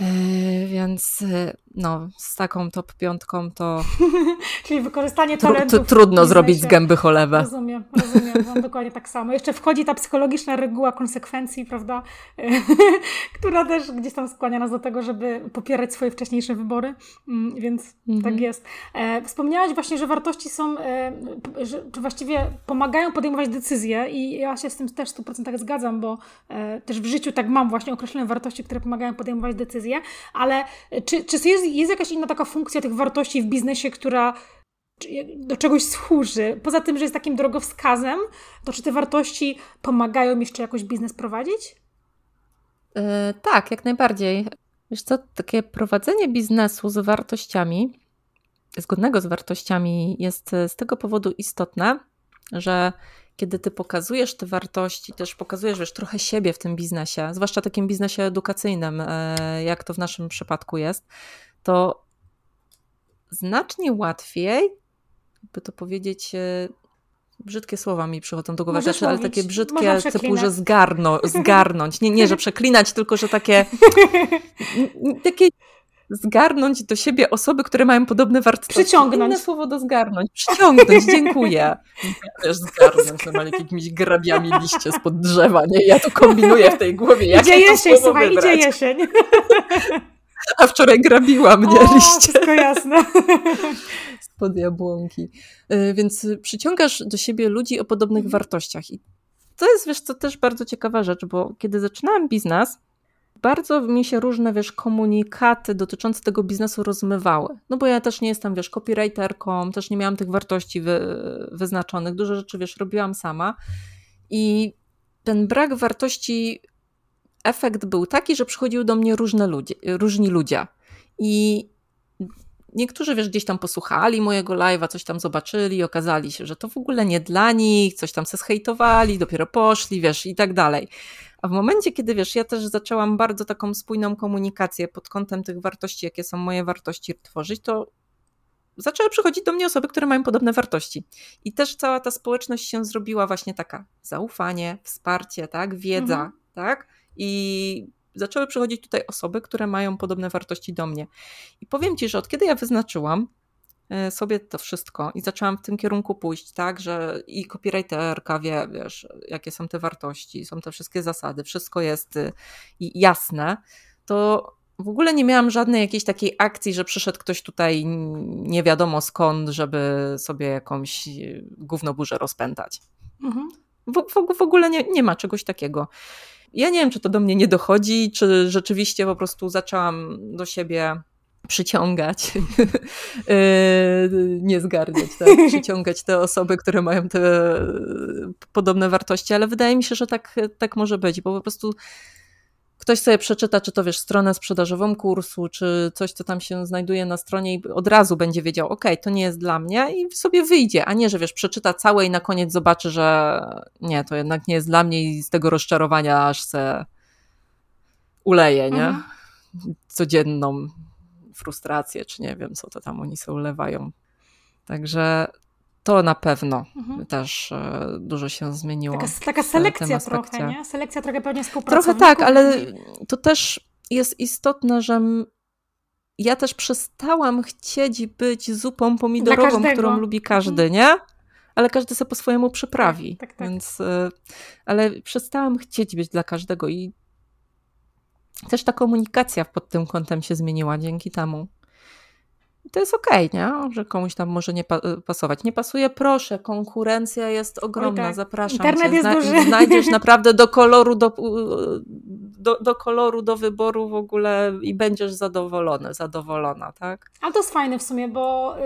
Yy, więc yy, no, z taką top piątką to. (laughs) Czyli wykorzystanie talentów. Tru, trudno zrobić z gęby cholewę. Rozumiem, rozumiem. Mam (laughs) dokładnie tak samo. Jeszcze wchodzi ta psychologiczna reguła konsekwencji, prawda? (laughs) która też gdzieś tam skłania nas do tego, żeby popierać swoje wcześniejsze wybory. Mm, więc mhm. tak jest. E, wspomniałaś właśnie, że wartości są, e, że, że właściwie pomagają podejmować decyzje, i ja się z tym też w 100% zgadzam, bo e, też w życiu tak mam właśnie określone wartości, które pomagają podejmować decyzje. Ale czy, czy jest, jest jakaś inna taka funkcja tych wartości w biznesie, która do czegoś służy? Poza tym, że jest takim drogowskazem, to czy te wartości pomagają jeszcze jakoś biznes prowadzić? Yy, tak, jak najbardziej. Wiesz co, takie prowadzenie biznesu z wartościami, zgodnego z wartościami, jest z tego powodu istotne, że kiedy ty pokazujesz te wartości, też pokazujesz wiesz, trochę siebie w tym biznesie, zwłaszcza takim biznesie edukacyjnym, e, jak to w naszym przypadku jest, to znacznie łatwiej, by to powiedzieć, e, brzydkie słowa mi przychodzą do głowy, rzeczy, ale takie brzydkie typu, że zgarno, zgarnąć. Nie, nie, że przeklinać, tylko że takie, (laughs) takie zgarnąć do siebie osoby, które mają podobne wartości. Przyciągnąć. Inne słowo do zgarnąć. Przyciągnąć, dziękuję. (laughs) Też zgarnąć normalnie jakimiś grabiami liście spod drzewa, nie? Ja to kombinuję w tej głowie. Jak idzie jesień, słuchaj, wybrać. idzie jesień. (laughs) A wczoraj grabiła mnie o, liście. Wszystko jasne. (laughs) Spod jabłonki. Y, więc przyciągasz do siebie ludzi o podobnych mhm. wartościach. I to jest, wiesz co, też bardzo ciekawa rzecz, bo kiedy zaczynałam biznes, bardzo mi się różne, wiesz, komunikaty dotyczące tego biznesu rozmywały. No bo ja też nie jestem, wiesz, copywriterką, też nie miałam tych wartości wy, wyznaczonych. Dużo rzeczy, wiesz, robiłam sama. I ten brak wartości, efekt był taki, że przychodziły do mnie różne ludzie, różni ludzie. I niektórzy, wiesz, gdzieś tam posłuchali mojego live'a, coś tam zobaczyli, okazali się, że to w ogóle nie dla nich, coś tam se zhejtowali, dopiero poszli, wiesz, i tak dalej. A w momencie, kiedy wiesz, ja też zaczęłam bardzo taką spójną komunikację pod kątem tych wartości, jakie są moje wartości tworzyć, to zaczęły przychodzić do mnie osoby, które mają podobne wartości. I też cała ta społeczność się zrobiła właśnie taka zaufanie, wsparcie, tak, wiedza, mhm. tak? I zaczęły przychodzić tutaj osoby, które mają podobne wartości do mnie. I powiem ci, że od kiedy ja wyznaczyłam, sobie to wszystko i zaczęłam w tym kierunku pójść, tak, że i copywriterka wie, wiesz, jakie są te wartości, są te wszystkie zasady, wszystko jest y, jasne, to w ogóle nie miałam żadnej jakiejś takiej akcji, że przyszedł ktoś tutaj nie wiadomo skąd, żeby sobie jakąś y, gównoburzę rozpętać. Mhm. W, w, w, ogóle nie, nie ma czegoś takiego. Ja nie wiem, czy to do mnie nie dochodzi, czy rzeczywiście po prostu zaczęłam do siebie przyciągać, (laughs) e, nie zgarniać, tak? (laughs) przyciągać te osoby, które mają te podobne wartości, ale wydaje mi się, że tak, tak może być, bo po prostu ktoś sobie przeczyta, czy to wiesz, stronę sprzedażową kursu, czy coś, co tam się znajduje na stronie i od razu będzie wiedział, ok, to nie jest dla mnie i sobie wyjdzie, a nie, że wiesz, przeczyta całe i na koniec zobaczy, że nie, to jednak nie jest dla mnie i z tego rozczarowania aż se uleje, nie? Mhm. Codzienną frustrację, czy nie wiem, co to tam oni sobie ulewają. Także to na pewno mhm. też e, dużo się zmieniło. Taka, taka selekcja trochę, nie? Selekcja trochę pewnie współpracowników. Trochę tak, ale to też jest istotne, że ja też przestałam chcieć być zupą pomidorową, którą lubi każdy, mhm. nie? Ale każdy sobie po swojemu przyprawi. Tak, tak, tak. Więc, e, ale przestałam chcieć być dla każdego i też ta komunikacja pod tym kątem się zmieniła dzięki temu. I to jest okej, okay, nie? że komuś tam może nie pasować. Nie pasuje, proszę, konkurencja jest ogromna, tak. zapraszam Internet cię. Jest Zna duży. (laughs) Znajdziesz naprawdę do koloru, do, do, do, koloru, do wyboru w ogóle i będziesz zadowolony, zadowolona, tak? Ale to jest fajne w sumie, bo...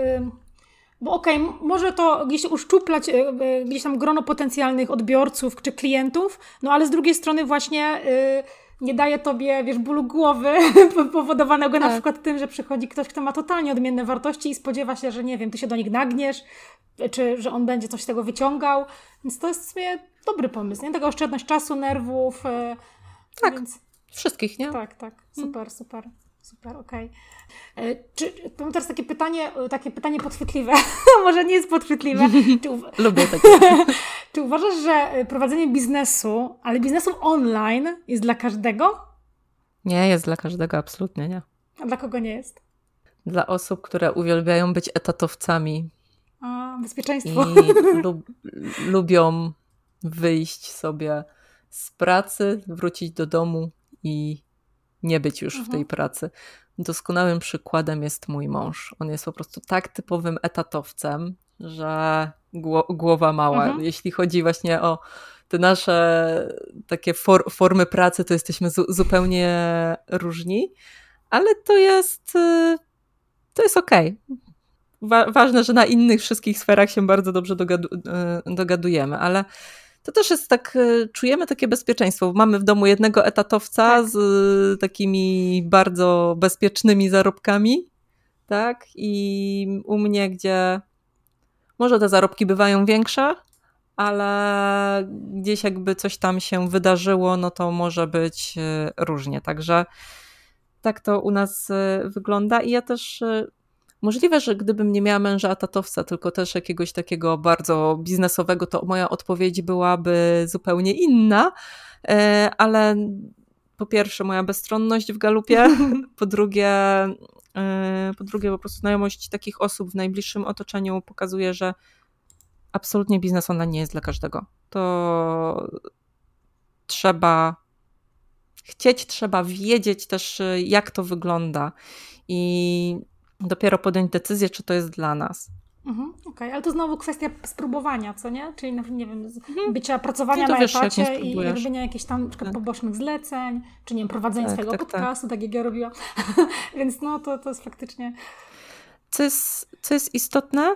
Bo okej, okay, może to gdzieś uszczuplać y, y, gdzieś tam grono potencjalnych odbiorców czy klientów, no ale z drugiej strony właśnie nie daje tobie, wiesz, bólu głowy (laughs) powodowanego tak. na przykład tym, że przychodzi ktoś, kto ma totalnie odmienne wartości i spodziewa się, że nie wiem, ty się do nich nagniesz, czy że on będzie coś z tego wyciągał. Więc to jest w sumie dobry pomysł, nie? Taka oszczędność czasu, nerwów. E, tak, więc... wszystkich, nie? Tak, tak, super, mm. super. Super, okej. Okay. E, czy, mam teraz takie pytanie, e, takie pytanie podchwytliwe. (laughs) Może nie jest podchwytliwe. (laughs) Czy, Lubię takie. Czy uważasz, że e, prowadzenie biznesu, ale biznesu online jest dla każdego? Nie, jest dla każdego, absolutnie nie. A dla kogo nie jest? Dla osób, które uwielbiają być etatowcami. A, bezpieczeństwo. I (laughs) lub, lubią wyjść sobie z pracy, wrócić do domu i nie być już mhm. w tej mhm. pracy. Doskonałym przykładem jest mój mąż. On jest po prostu tak typowym etatowcem, że głowa mała. Mhm. Jeśli chodzi właśnie o te nasze takie for formy pracy, to jesteśmy zu zupełnie różni, ale to jest y, to jest okej. Okay. Wa ważne, że na innych wszystkich sferach się bardzo dobrze dogadu y, dogadujemy, ale to też jest tak, e, czujemy takie bezpieczeństwo. Mamy w domu jednego etatowca tak. z takimi bardzo bezpiecznymi zarobkami, tak? I u mnie, gdzie może te zarobki bywają większe, ale gdzieś jakby coś tam się wydarzyło, no to może być e, różnie. Także tak to u nas wygląda i ja też Możliwe, że gdybym nie miała męża tatowca, tylko też jakiegoś takiego bardzo biznesowego, to moja odpowiedź byłaby zupełnie inna, ale po pierwsze moja bezstronność w galupie, (laughs) po drugie po drugie po prostu znajomość takich osób w najbliższym otoczeniu pokazuje, że absolutnie biznes online nie jest dla każdego. To trzeba chcieć, trzeba wiedzieć też, jak to wygląda. I dopiero podjąć decyzję, czy to jest dla nas. Mhm, Okej, okay. ale to znowu kwestia spróbowania, co nie? Czyli nie wiem, mhm. bycia pracowania na wiesz, etacie i robienia jakichś tam na przykład tak. pobocznych zleceń, czy nie wiem, prowadzenia tak, swojego tak, tak. podcastu, tak. tak jak ja robiłam. (laughs) Więc no to, to jest faktycznie... Co jest, co jest istotne,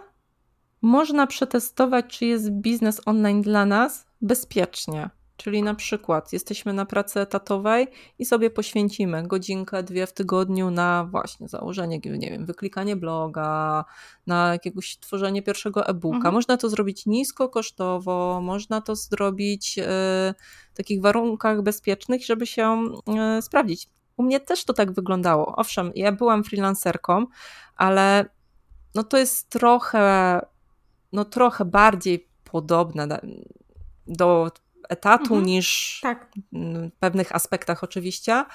można przetestować, czy jest biznes online dla nas bezpiecznie. Czyli na przykład jesteśmy na pracy etatowej i sobie poświęcimy godzinkę, dwie w tygodniu na właśnie założenie, nie wiem, wyklikanie bloga, na jakiegoś tworzenie pierwszego e-booka. Mhm. Można to zrobić niskokosztowo, można to zrobić y, w takich warunkach bezpiecznych, żeby się y, sprawdzić. U mnie też to tak wyglądało. Owszem, ja byłam freelancerką, ale no to jest trochę, no trochę bardziej podobne do etatu mhm. niż tak. w pewnych aspektach oczywiście,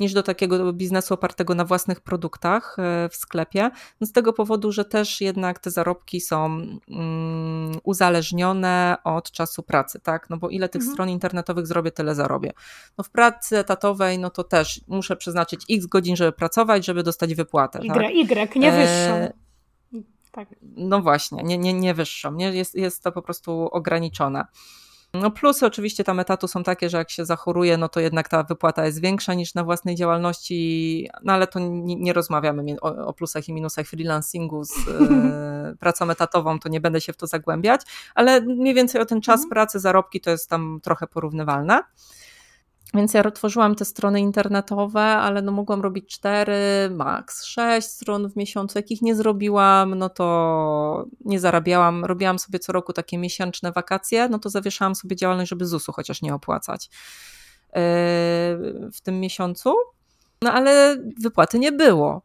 niż do takiego biznesu opartego na własnych produktach e, w sklepie. No z tego powodu, że też jednak te zarobki są mm, uzależnione od czasu pracy, tak? No bo ile tych mhm. stron internetowych zrobię, tyle zarobię. No w pracy etatowej, no to też muszę przeznaczyć x godzin, żeby pracować, żeby dostać wypłatę. Y, tak? y nie wyższą. E tak. No właśnie, nie, nie, nie wyższą, nie? Jest, jest to po prostu ograniczone. No plusy oczywiście tam etatu są takie, że jak się zachoruje, no to jednak ta wypłata jest większa niż na własnej działalności, no ale to nie, nie rozmawiamy o, o, plusach i minusach freelancingu z (laughs) e, pracą etatową, to nie będę się w to zagłębiać, ale mniej więcej o ten czas mhm. pracy, zarobki to jest tam trochę porównywalne. Więc ja tworzyłam te strony internetowe, ale no mogłam robić cztery, maks sześć stron w miesiącu. Jakich nie zrobiłam, no to nie zarabiałam. Robiłam sobie co roku takie miesięczne wakacje, no to zawieszałam sobie działalność, żeby ZUS-u chociaż nie opłacać yy, w tym miesiącu. No ale wypłaty nie było.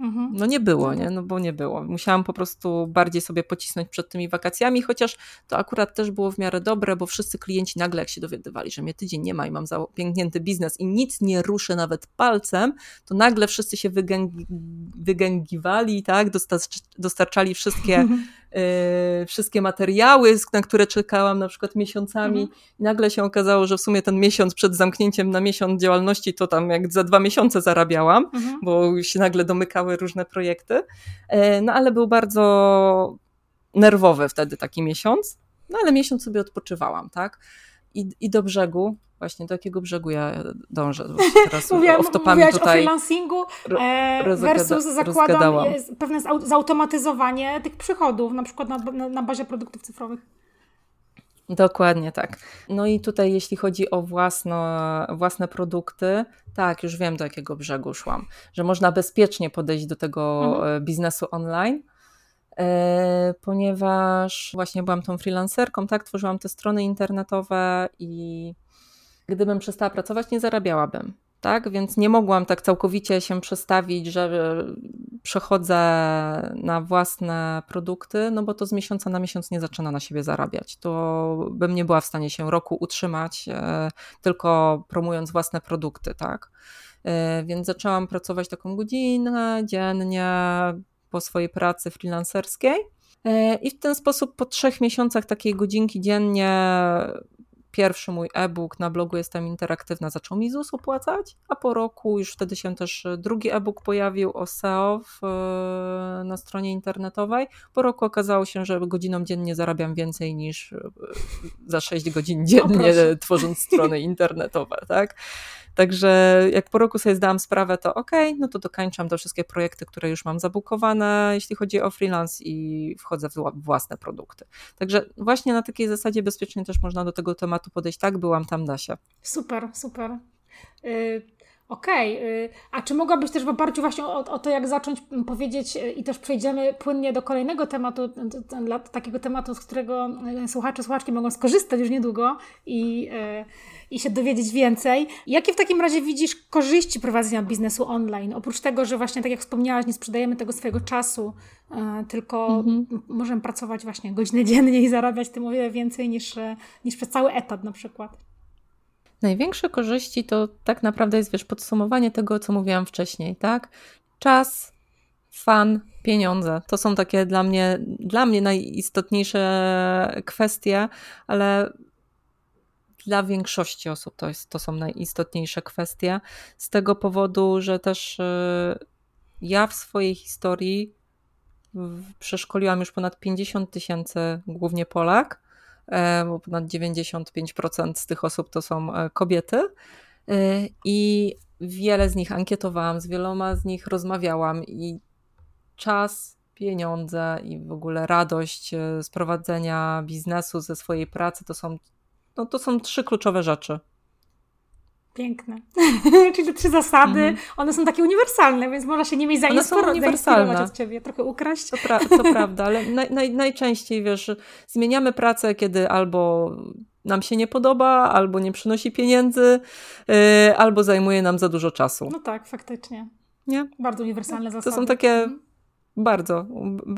Mhm. No nie było, nie? No bo nie było. Musiałam po prostu bardziej sobie pocisnąć przed tymi wakacjami, chociaż to akurat też było w miarę dobre, bo wszyscy klienci nagle jak się dowiadywali, że mnie tydzień nie ma i mam zapięknięty biznes i nic nie ruszę nawet palcem, to nagle wszyscy się wygęgi, wygęgiwali, tak? dostarczali wszystkie (laughs) wszystkie materiały, na które czekałam na przykład miesiącami mhm. nagle się okazało, że w sumie ten miesiąc przed zamknięciem na miesiąc działalności to tam jak za dwa miesiące zarabiałam, mhm. bo się nagle domykały różne projekty. Y, no ale był bardzo nerwowy wtedy taki miesiąc, no ale miesiąc sobie odpoczywałam, tak? I, i do brzegu Właśnie do jakiego brzegu ja dążę? Teraz (laughs) Mówiłam, mówiłaś tutaj o freelancingu e, versus zakładam pewne zautomatyzowanie tych przychodów, na przykład na, na, na bazie produktów cyfrowych. Dokładnie tak. No i tutaj, jeśli chodzi o własne, własne produkty, tak, już wiem do jakiego brzegu szłam, że można bezpiecznie podejść do tego mhm. E, biznesu online, e, ponieważ właśnie byłam tą freelancerką, tak, tworzyłam te strony internetowe i gdybym przestała pracować, nie zarabiałabym. Tak, więc nie mogłam tak całkowicie się przestawić, że przechodzę na własne produkty, no bo to z miesiąca na miesiąc nie zaczyna na siebie zarabiać. To bym nie była w stanie się roku utrzymać, e, tylko promując własne produkty, tak. E, więc zaczęłam pracować taką godzinę dziennie po swojej pracy freelancerskiej. E, I w ten sposób po trzech miesiącach takiej godzinki dziennie pierwszy mój e-book na blogu Jestem Interaktywna zaczął mi ZUS opłacać, a po roku już wtedy się też drugi e-book pojawił o SEO w, e, na stronie internetowej. Po roku okazało się, że godziną dziennie zarabiam więcej niż e, za 6 godzin dziennie tworząc strony internetowe, tak? Także jak po roku sobie zdałam sprawę, to ok, no to dokańczam te wszystkie projekty, które już mam zabukowane, jeśli chodzi o freelance i wchodzę w własne produkty. Także właśnie na takiej zasadzie bezpiecznie też można do tego tematu podejść. Tak, byłam tam, da się. Super, super. Okej, okay. a czy mogłabyś też w oparciu właśnie o, o, to, jak zacząć powiedzieć y, i też przejdziemy płynnie do kolejnego tematu, dla takiego tematu, z którego y, słuchacze, słuchaczki mogą skorzystać już niedługo i, y, i się dowiedzieć więcej. Jakie w takim razie widzisz korzyści prowadzenia biznesu online? Oprócz tego, że właśnie tak jak wspomniałaś, nie sprzedajemy tego swojego czasu, tylko mhm. możemy pracować właśnie godzinę dziennie i zarabiać tym o wiele więcej niż, niż przez cały etat na przykład. Największe korzyści to tak naprawdę jest, wiesz, podsumowanie tego, co mówiłam wcześniej, tak? Czas, fan, pieniądze. To są takie dla mnie, dla mnie najistotniejsze kwestie, ale dla większości osób to, jest, to są najistotniejsze kwestie. Z tego powodu, że też y, ja w swojej historii przeszkoliłam już ponad 50 tysięcy, głównie Polak, bo ponad 95% z tych osób to są e, kobiety. I wiele z nich ankietowałam, z wieloma z nich rozmawiałam i czas, pieniądze i w ogóle radość z prowadzenia biznesu, ze swojej pracy to są, no to są trzy kluczowe rzeczy. Piękne. (laughs) Czyli te trzy zasady, mm -hmm. one są takie uniwersalne, więc można się nimi zainspirować od ciebie, trochę ukraść. To, pra to (laughs) prawda, ale naj, naj, najczęściej, wiesz, zmieniamy pracę, kiedy albo nam się nie podoba, albo nie przynosi pieniędzy, yy, albo zajmuje nam za dużo czasu. No tak, faktycznie. Nie? Bardzo uniwersalne zasady. To są takie mhm. bardzo,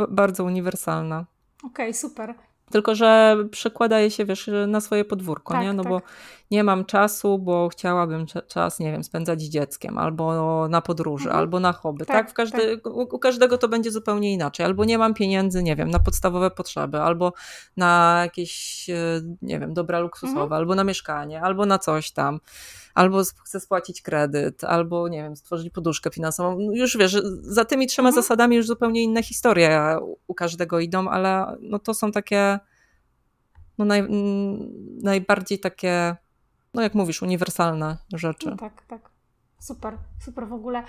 bardzo uniwersalne. Okej, okay, super. Tylko, że przekłada je się, wiesz, na swoje podwórko, tak, nie? No tak. bo nie mam czasu, bo chciałabym czas, nie wiem, spędzać z dzieckiem, albo na podróży, mhm. albo na hobby, tak? tak? Każdy, tak. u, u, każdego to będzie zupełnie inaczej. Albo nie mam pieniędzy, nie wiem, na podstawowe potrzeby, albo na jakieś, e, nie wiem, dobra luksusowe, mhm. albo na mieszkanie, albo na coś tam albo chcę spłacić kredyt, albo nie wiem, stworzyć poduszkę finansową. No już wiesz, za tymi trzema mhm. zasadami już zupełnie inne historie u każdego idą, ale no to są takie no naj, najbardziej takie, no jak mówisz, uniwersalne rzeczy. No tak, tak. Super, super w ogóle.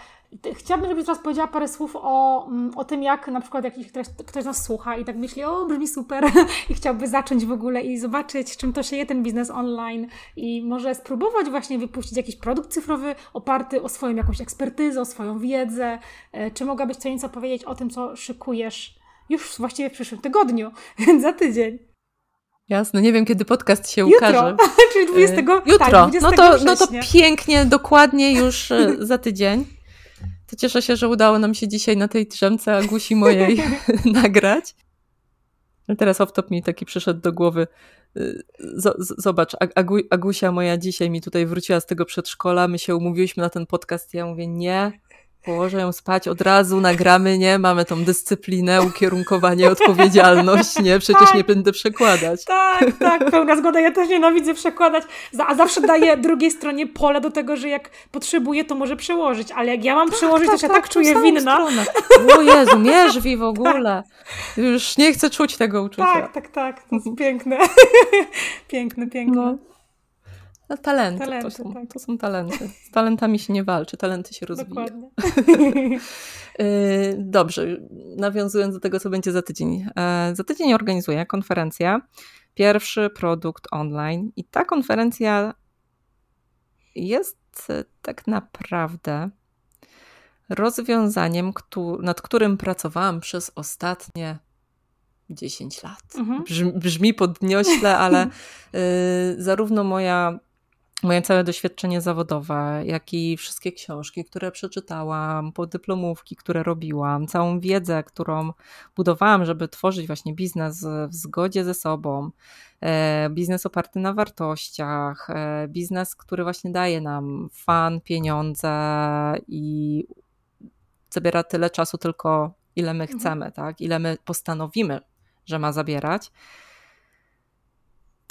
Chciałabym, żebyś teraz powiedziała parę słów o, mm, o tym, jak na przykład jak ktoś, ktoś nas słucha i tak myśli, o brzmi super (laughs) i chciałby zacząć w ogóle i zobaczyć, czym to się je ten biznes online i może spróbować właśnie wypuścić jakiś produkt cyfrowy oparty o swoją jakąś ekspertyzę, o swoją wiedzę. E, czy mogłabyś co nieco powiedzieć o tym, co szykujesz już właściwie w przyszłym tygodniu, (laughs) za tydzień? Jasne, nie wiem kiedy podcast się Jutro. ukaże. (laughs) Czyli 20, y, Jutro. Tak, 20 no, to, no to pięknie, dokładnie już y, (laughs) za tydzień. To cieszę się, że udało nam się dzisiaj na tej drzemce Agusi mojej (laughs) nagrać. Teraz off-top mi taki przyszedł do głowy. Y, zobacz, Agu, Agusia moja dzisiaj mi tutaj wróciła z tego przedszkola, my się umówiłyśmy na ten podcast, ja mówię nie, położę ją spać, od razu nagramy, nie? Mamy tą dyscyplinę, ukierunkowanie, odpowiedzialność, nie? Przecież tak, nie będę przekładać. Tak, tak, pełna zgoda. Ja też nienawidzę przekładać, a zawsze daję drugiej stronie pole do tego, że jak potrzebuję, to może przełożyć, ale jak ja mam tak, przełożyć, tak, to się tak, tak czuję winna. Stronę. O Jezu, mierzwi w ogóle. Już nie chcę czuć tego uczucia. Tak, tak, tak. To jest piękne. (laughs) piękne, piękne. No. No, talenty, talenty to, są, tak. to są talenty. Z talentami się nie walczy, talenty się rozwija. (laughs) Y, dobrze, nawiązując do tego, co będzie za tydzień. E, za tydzień organizuję konferencję. Pierwszy produkt online i ta konferencja jest tak naprawdę rozwiązaniem, nad którym pracowałam przez ostatnie 10 lat. Mhm. Brzmi, brzmi podniośle, ale (laughs) y, zarówno moja moje całe doświadczenie zawodowe, jak i wszystkie książki, które przeczytałam, podyplomówki, które robiłam, całą wiedzę, którą budowałam, żeby tworzyć właśnie biznes w zgodzie ze sobą, e, biznes oparty na wartościach, e, biznes, który właśnie daje nam fan, pieniądze i zabiera tyle czasu tylko, ile my mhm. chcemy, tak? ile my postanowimy, że ma zabierać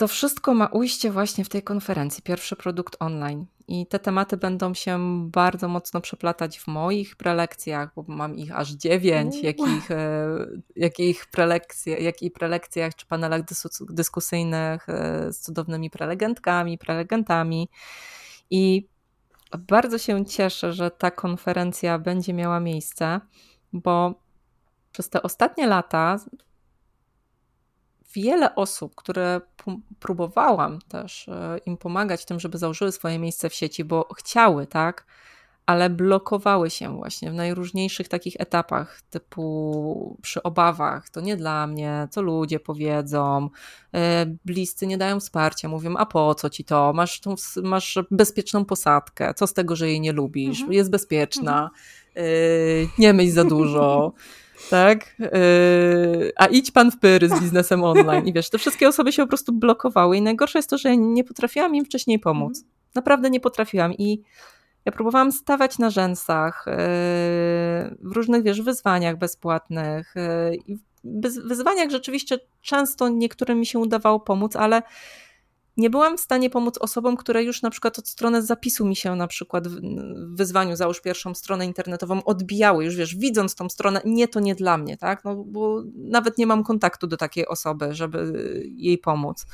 to wszystko ma ujście właśnie w tej konferencji, pierwszy produkt online. I te tematy będą się bardzo mocno przeplatać w moich prelekcjach, bo mam ich aż dziewięć, jakich, e, jakich prelekcjach, jak i prelekcjach czy panelach dyskusyjnych e, z cudownymi prelegentkami, prelegentami. I bardzo się cieszę, że ta konferencja będzie miała miejsce, bo przez te ostatnie lata wiele osób, które próbowałam też e, im pomagać tym, żeby założyły swoje miejsce w sieci, bo chciały, tak, ale blokowały się właśnie w najróżniejszych takich etapach, typu przy obawach, to nie dla mnie, co ludzie powiedzą, e, bliscy nie dają wsparcia, mówią, a po co ci to, masz, tą, masz bezpieczną posadkę, co z tego, że jej nie lubisz, mhm. jest bezpieczna, mhm. nie myśl za dużo, (laughs) tak? Yy, a idź pan w pyry z biznesem online. I wiesz, te wszystkie osoby się po prostu blokowały i najgorsze jest to, że nie potrafiłam im wcześniej pomóc. Mhm. Naprawdę nie potrafiłam i ja próbowałam stawać na rzęsach yy, w różnych, wiesz, wyzwaniach bezpłatnych. Yy, w wyzwaniach rzeczywiście często niektórym mi się udawało pomóc, ale nie byłam w stanie pomóc osobom, które już na przykład od strony zapisu mi się na przykład w wyzwaniu załóż pierwszą stronę internetową odbijały, już wiesz, widząc tą stronę, nie, to nie dla mnie, tak, no bo nawet nie mam kontaktu do takiej osoby, żeby jej pomóc.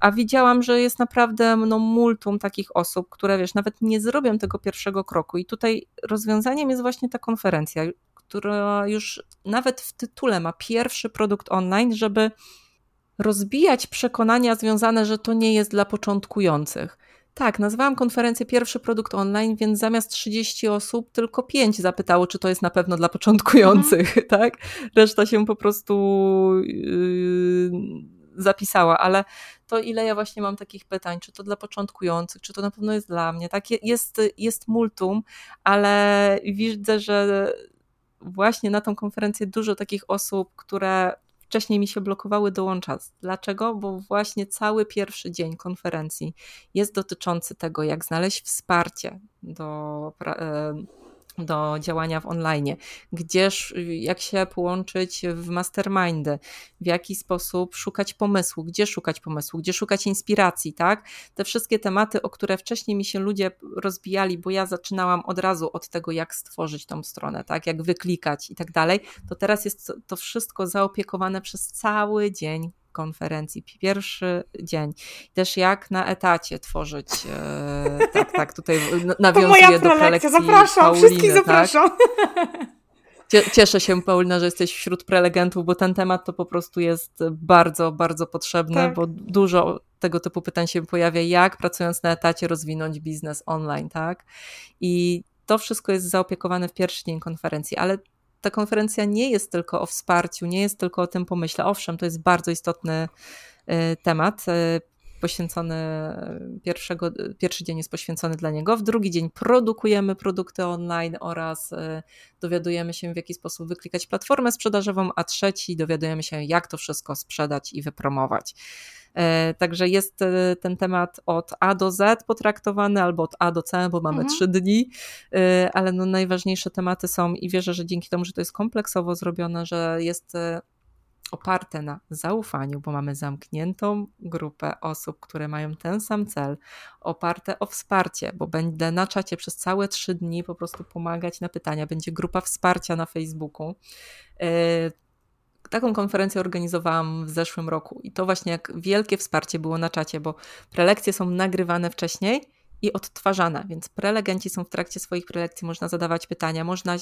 A widziałam, że jest naprawdę no, multum takich osób, które wiesz, nawet nie zrobią tego pierwszego kroku. I tutaj rozwiązaniem jest właśnie ta konferencja, która już nawet w tytule ma pierwszy produkt online, żeby rozbijać przekonania związane, że to nie jest dla początkujących. Tak, nazwałam konferencję pierwszy produkt online, więc zamiast 30 osób tylko 5 zapytało, czy to jest na pewno dla początkujących, mhm. (laughs) tak? Reszta się po prostu yy, zapisała, ale to ile ja właśnie mam takich pytań, czy to dla początkujących, czy to na pewno jest dla mnie, tak? Jest, jest multum, ale widzę, że właśnie na tą konferencję dużo takich osób, które wcześniej mi się blokowały, dołącza. Dlaczego? Bo właśnie cały pierwszy dzień konferencji jest dotyczący tego, jak znaleźć wsparcie do e, do działania w online, gdzież, jak się połączyć w mastermindy, w jaki sposób szukać pomysłu, gdzie szukać pomysłu, gdzie szukać inspiracji, tak? Te wszystkie tematy, o które wcześniej mi się ludzie rozbijali, bo ja zaczynałam od razu od tego, jak stworzyć tą stronę, tak? Jak wyklikać i tak dalej, to teraz jest to wszystko zaopiekowane przez cały dzień konferencji, pierwszy dzień. Też jak na etacie tworzyć, e, tak, tak, tutaj (laughs) nawiązuję do prelekcji Zapraszam, Pauliny, wszystkich tak? zapraszam. (laughs) Cieszę się, Paulina, że jesteś wśród prelegentów, bo ten temat to po prostu jest bardzo, bardzo potrzebny, tak. bo dużo tego typu pytań się pojawia, jak pracując na etacie rozwinąć biznes online, tak? I to wszystko jest zaopiekowane w pierwszy dzień konferencji, ale ta konferencja nie jest tylko o wsparciu, nie jest tylko o tym pomyśle. Owszem, to jest bardzo istotny y, temat y, poświęcony y, pierwszego, pierwszy dzień jest poświęcony dla niego, w drugi dzień produkujemy produkty online oraz dowiadujemy się w jaki sposób wyklikać platformę sprzedażową, a trzeci dowiadujemy się jak to wszystko sprzedać i wypromować. E, także jest e, ten temat od A do Z potraktowany, albo od A do C, bo mamy mhm. trzy dni, e, ale no najważniejsze tematy są i wierzę, że dzięki temu, że to jest kompleksowo zrobione, że jest oparte na zaufaniu, bo mamy zamkniętą grupę osób, które mają ten sam cel, oparte o wsparcie, bo będę na czacie przez całe trzy dni po prostu pomagać na pytania. Będzie grupa wsparcia na Facebooku taką konferencję organizowałam w zeszłym roku i to właśnie jak wielkie wsparcie było na czacie, bo prelekcje są nagrywane wcześniej i odtwarzana, więc prelegenci są w trakcie swoich prelekcji, można zadawać pytania, można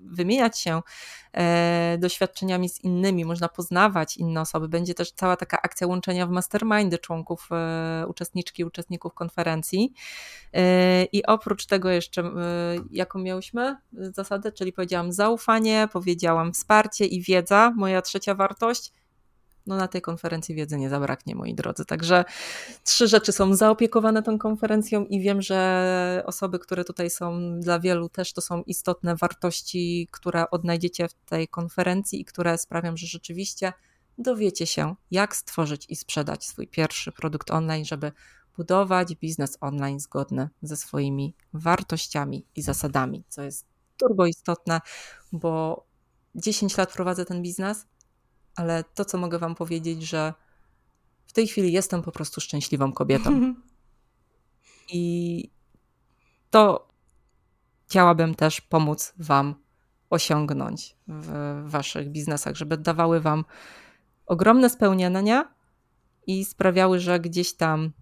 wymieniać się e, doświadczeniami z innymi, można poznawać inne osoby. Będzie też cała taka akcja łączenia w mastermindy członków, e, uczestniczki, uczestników konferencji. E, I oprócz tego jeszcze, e, jaką miałyśmy zasadę, czyli powiedziałam zaufanie, powiedziałam wsparcie i wiedza, moja trzecia wartość no na tej konferencji wiedzy nie zabraknie, moi drodzy. Także trzy rzeczy są zaopiekowane tą konferencją i wiem, że osoby, które tutaj są, dla wielu też to są istotne wartości, które odnajdziecie w tej konferencji i które sprawią, że rzeczywiście dowiecie się, jak stworzyć i sprzedać swój pierwszy produkt online, żeby budować biznes online zgodny ze swoimi wartościami i zasadami, co jest turbo istotne, bo 10 lat prowadzę ten biznes ale to, co mogę Wam powiedzieć, że w tej chwili jestem po prostu szczęśliwą kobietą. (laughs) I to chciałabym też pomóc Wam osiągnąć w Waszych biznesach, żeby dawały Wam ogromne spełnienia i sprawiały, że gdzieś tam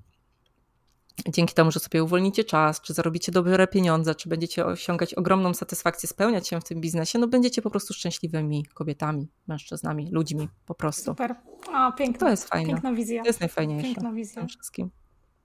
dzięki temu, że sobie uwolnicie czas, czy zarobicie dobre pieniądze, czy będziecie osiągać ogromną satysfakcję, spełniać się w tym biznesie, no będziecie po prostu szczęśliwymi kobietami, mężczyznami, ludźmi po prostu. Super. A, piękna, to jest fajne. Piękna wizja. To jest najfajniejsze. Piękna wizja. wszystkim.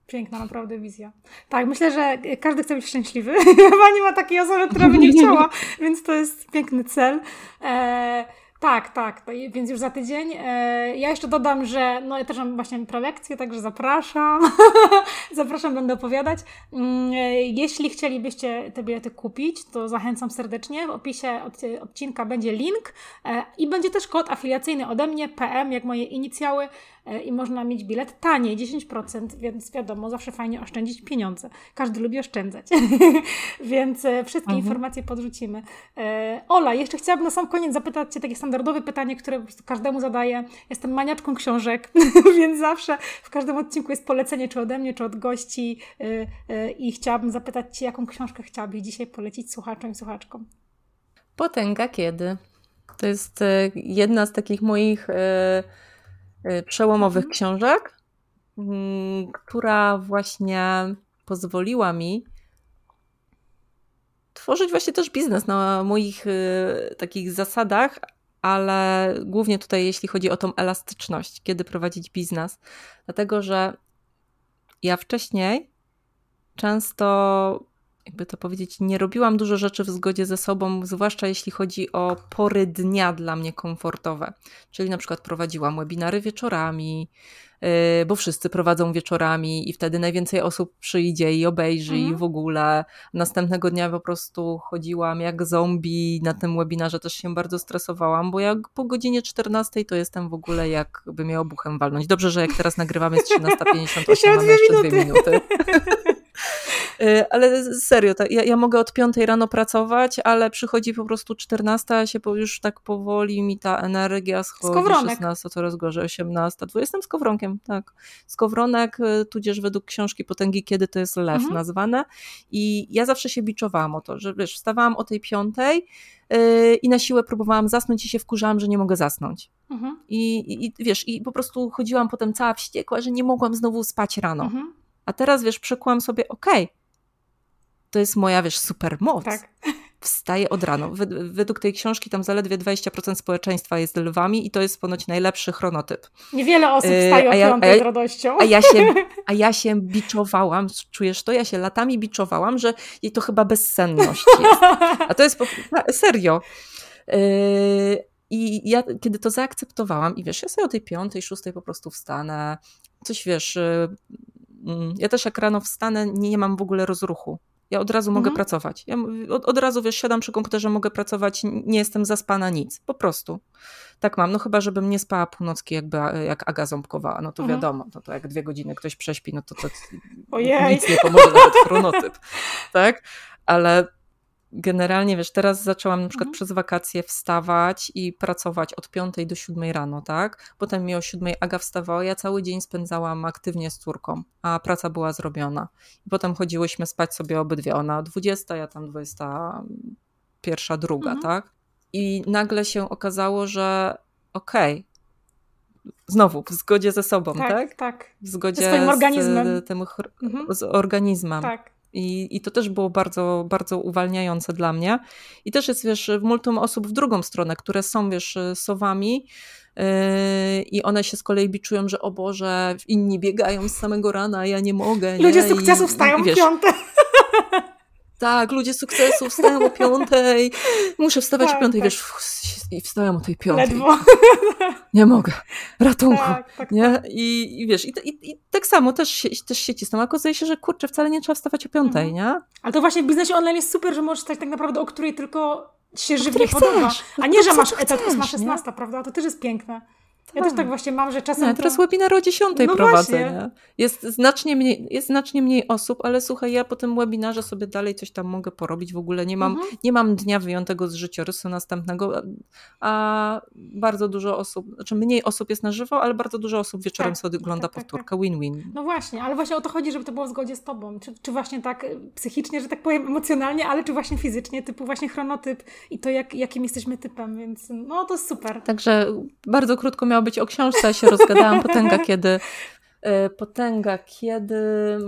Piękna naprawdę wizja. Tak, myślę, że każdy chce być szczęśliwy. (laughs) Chyba nie ma takiej osoby, która by nie chciała, (laughs) więc to jest piękny cel. Eee, tak, tak, więc już za tydzień. E, ja jeszcze dodam, że no ja też mam właśnie prelekcję, także zapraszam. (laughs) zapraszam, będę opowiadać. Mm, e, jeśli chcielibyście te bilety kupić, to zachęcam serdecznie. W opisie odcinka będzie link e, i będzie też kod afiliacyjny ode mnie, PM, jak moje inicjały. E, i można mieć bilet taniej, 10%, więc wiadomo, zawsze fajnie oszczędzić pieniądze. Każdy lubi oszczędzać, (laughs) więc e, wszystkie mhm. informacje podrzucimy. Ola, jeszcze chciałabym na sam koniec zapytać Cię takie standardowe pytanie, które każdemu zadaję. Jestem maniaczką książek, (laughs) więc zawsze w każdym odcinku jest polecenie, czy ode mnie, czy od gości i chciałabym zapytać Cię, jaką książkę chciałabyś dzisiaj polecić słuchaczom i słuchaczkom? Potęga kiedy? To jest e, jedna z takich moich e, e, przełomowych mhm. książek, mm, która właśnie pozwoliła mi tworzyć właśnie też biznes na moich takich zasadach, ale głównie tutaj jeśli chodzi o tą elastyczność, kiedy prowadzić biznes. Dlatego, że ja wcześniej często jakby to powiedzieć, nie robiłam dużo rzeczy w zgodzie ze sobą, zwłaszcza jeśli chodzi o pory dnia dla mnie komfortowe. Czyli na przykład prowadziłam webinary wieczorami, yy, bo wszyscy prowadzą wieczorami i wtedy najwięcej osób przyjdzie i obejrzy mhm. i w ogóle. Następnego dnia po prostu chodziłam jak zombie na tym webinarze, też się bardzo stresowałam, bo jak po godzinie 14 to jestem w ogóle jakby miał obuchem walnąć. Dobrze, że jak teraz nagrywamy jest 13.58, (laughs) mamy jeszcze dwie minuty. Y, (laughs) ale serio, ja, ja, mogę od 5 rano pracować, ale przychodzi po prostu 14, a się już tak powoli mi ta energia schodzi. Skowronek. 16, coraz gorzej, 18. Jestem skowronkiem, tak. Skowronek, y, tudzież według książki Potęgi Kiedy to jest lew mhm. nazwane. I ja zawsze się biczowałam o to, że wiesz, wstawałam o tej piątej, y, i na siłę próbowałam zasnąć i się wkurzałam, że nie mogę zasnąć. Mhm. I, I, wiesz, i po prostu chodziłam potem cała wściekła, że nie mogłam znowu spać rano. Mhm. A teraz, wiesz, przekułam sobie, okej, okay, to jest moja, wiesz, super moc. Tak. (laughs) Wstaję od rana. Według tej książki tam zaledwie 20% społeczeństwa jest lwami i to jest ponoć najlepszy chronotyp. Niewiele osób y, wstaje o ja, z radością. A ja, się, (laughs) a ja się biczowałam, czujesz to? Ja się latami biczowałam, że jej to chyba bezsenność (laughs) jest. A to jest po, serio. Yy, I ja kiedy to zaakceptowałam i wiesz, ja sobie o tej piątej, szóstej po prostu wstanę, coś wiesz, yy, ja też jak rano wstanę, nie, mam w ogóle rozruchu. Ja od razu mogę mhm. pracować. Ja od, od, razu, wiesz, siadam przy komputerze, mogę pracować, nie jestem zaspana, nic. Po prostu. Tak mam. No chyba, żebym nie spała północki jakby, jak Aga ząbkowała. No to mhm. wiadomo, no to jak dwie godziny ktoś prześpi, no to, to nic nie pomoże, nawet chronotyp. (laughs) Tak? Ale generalnie, wiesz, teraz zaczęłam na przykład mhm. przez wakacje wstawać i pracować od 5 do 7 rano, tak? Potem mi o 7 Aga wstawała, ja cały dzień spędzałam aktywnie z córką, a praca była zrobiona. I potem chodziłyśmy spać sobie obydwie, ona 20, ja tam 21, druga, mhm. tak? I nagle się okazało, że okej, okay, znowu w zgodzie ze sobą, tak? Tak, tak. W zgodzie ze swoim organizmem. Z, tym, mhm. z organizmem. Tak. I, I to też było bardzo, bardzo uwalniające dla mnie. I też jest, wiesz, w multum osób w drugą stronę, które są, wiesz, sowami, yy, i one się z kolei biczują, że o Boże, inni biegają z samego rana, ja nie mogę. Ludzie nie? sukcesu wstają w piąte. (laughs) Tak, ludzie sukcesu wstają o piątej. Muszę wstawać tak, o piątej, tak. wiesz, i wstałem o tej piątej. Ledwo. Nie mogę. Ratunku. Tak, tak, nie? Tak. I, I wiesz, i, i, i, tak samo też też się cisną. A okazuje się, że kurczę, wcale nie trzeba wstawać o piątej, mhm. nie? Ale to właśnie w biznesie online jest super, że możesz stać tak naprawdę o której tylko się żywnie podoba. A nie, że masz etat 8-16, prawda? To też jest piękne. Ja też tak, właśnie mam, że czasem. Nie, teraz to... webinar o 10 no prowadzę. Nie? Jest, znacznie mniej, jest znacznie mniej osób, ale słuchaj, ja po tym webinarze sobie dalej coś tam mogę porobić. W ogóle nie mam, mhm. nie mam dnia wyjątego z życiorysu następnego, a bardzo dużo osób, znaczy mniej osób jest na żywo, ale bardzo dużo osób wieczorem tak, sobie ogląda tak, tak powtórkę tak. win-win. No właśnie, ale właśnie o to chodzi, żeby to było w zgodzie z tobą. Czy, czy właśnie tak psychicznie, że tak powiem, emocjonalnie, ale czy właśnie fizycznie, typu właśnie chronotyp i to, jak, jakim jesteśmy typem, więc no to super. Także bardzo krótko miało być o książce, ja się rozgadałam potęga kiedy. E, potęga, kiedy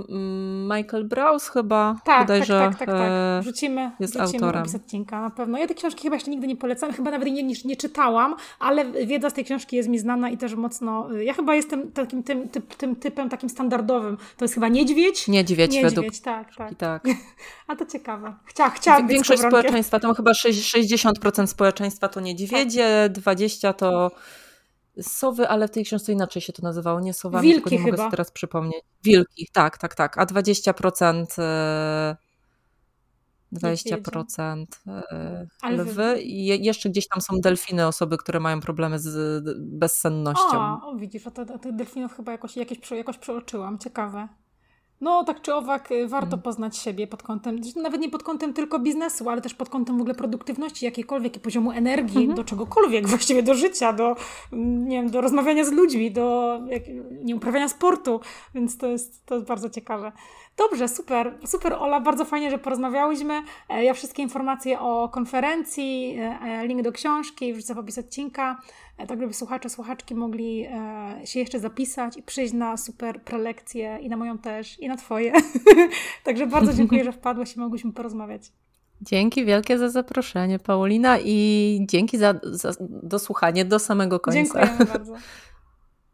mm, Michael Browse chyba tak, bodajże tak, tak, tak, tak. E, wrzucimy, jest wrzucimy autorem. odcinka na pewno. Ja tej książki chyba jeszcze nigdy nie polecam, chyba nawet nie, nie, nie, czytałam, ale wiedza z tej książki jest mi znana i też mocno. Ja chyba jestem takim tym, tym typem takim standardowym. To jest chyba niedźwiedź? Niedźwiedź, niedźwiedź według tak, tak. tak. (laughs) A to ciekawe. Chcia, chciałam Większość społeczeństwa, to chyba 60% społeczeństwa to niedźwiedzie, 20% to sowy, ale w tej książce inaczej się to nazywało, nie sowami, Wilki tylko nie chyba. mogę sobie teraz przypomnieć. Wilki, tak, tak, tak, a 20% 20% e, lwy i jeszcze gdzieś tam są delfiny, osoby, które mają problemy z bezsennością. O, o widzisz, a tych delfinów chyba jakoś, jakoś, jakoś przeoczyłam. Ciekawe. No, tak czy owak, y, warto mm. poznać siebie pod kątem, nawet nie pod kątem tylko biznesu, ale też pod kątem w ogóle produktywności jakiejkolwiek i poziomu energii mm -hmm. do czegokolwiek, (laughs) właściwie do życia, do, nie wiem, do rozmawiania z ludźmi, do jak, nie uprawiania sportu, więc to jest, to jest bardzo ciekawe. Dobrze, super, super Ola, bardzo fajnie, że porozmawiałyśmy. E, ja wszystkie informacje o konferencji, e, e, link do książki wrzucę w opis odcinka, tak żeby słuchacze, słuchaczki mogli się jeszcze zapisać i przyjść na super prelekcję i na moją też, i na Twoje. (laughs) Także bardzo dziękuję, że wpadłaś i mogłyśmy porozmawiać. Dzięki wielkie za zaproszenie, Paulina, i dzięki za, za dosłuchanie do samego końca. Dziękujemy bardzo. (laughs)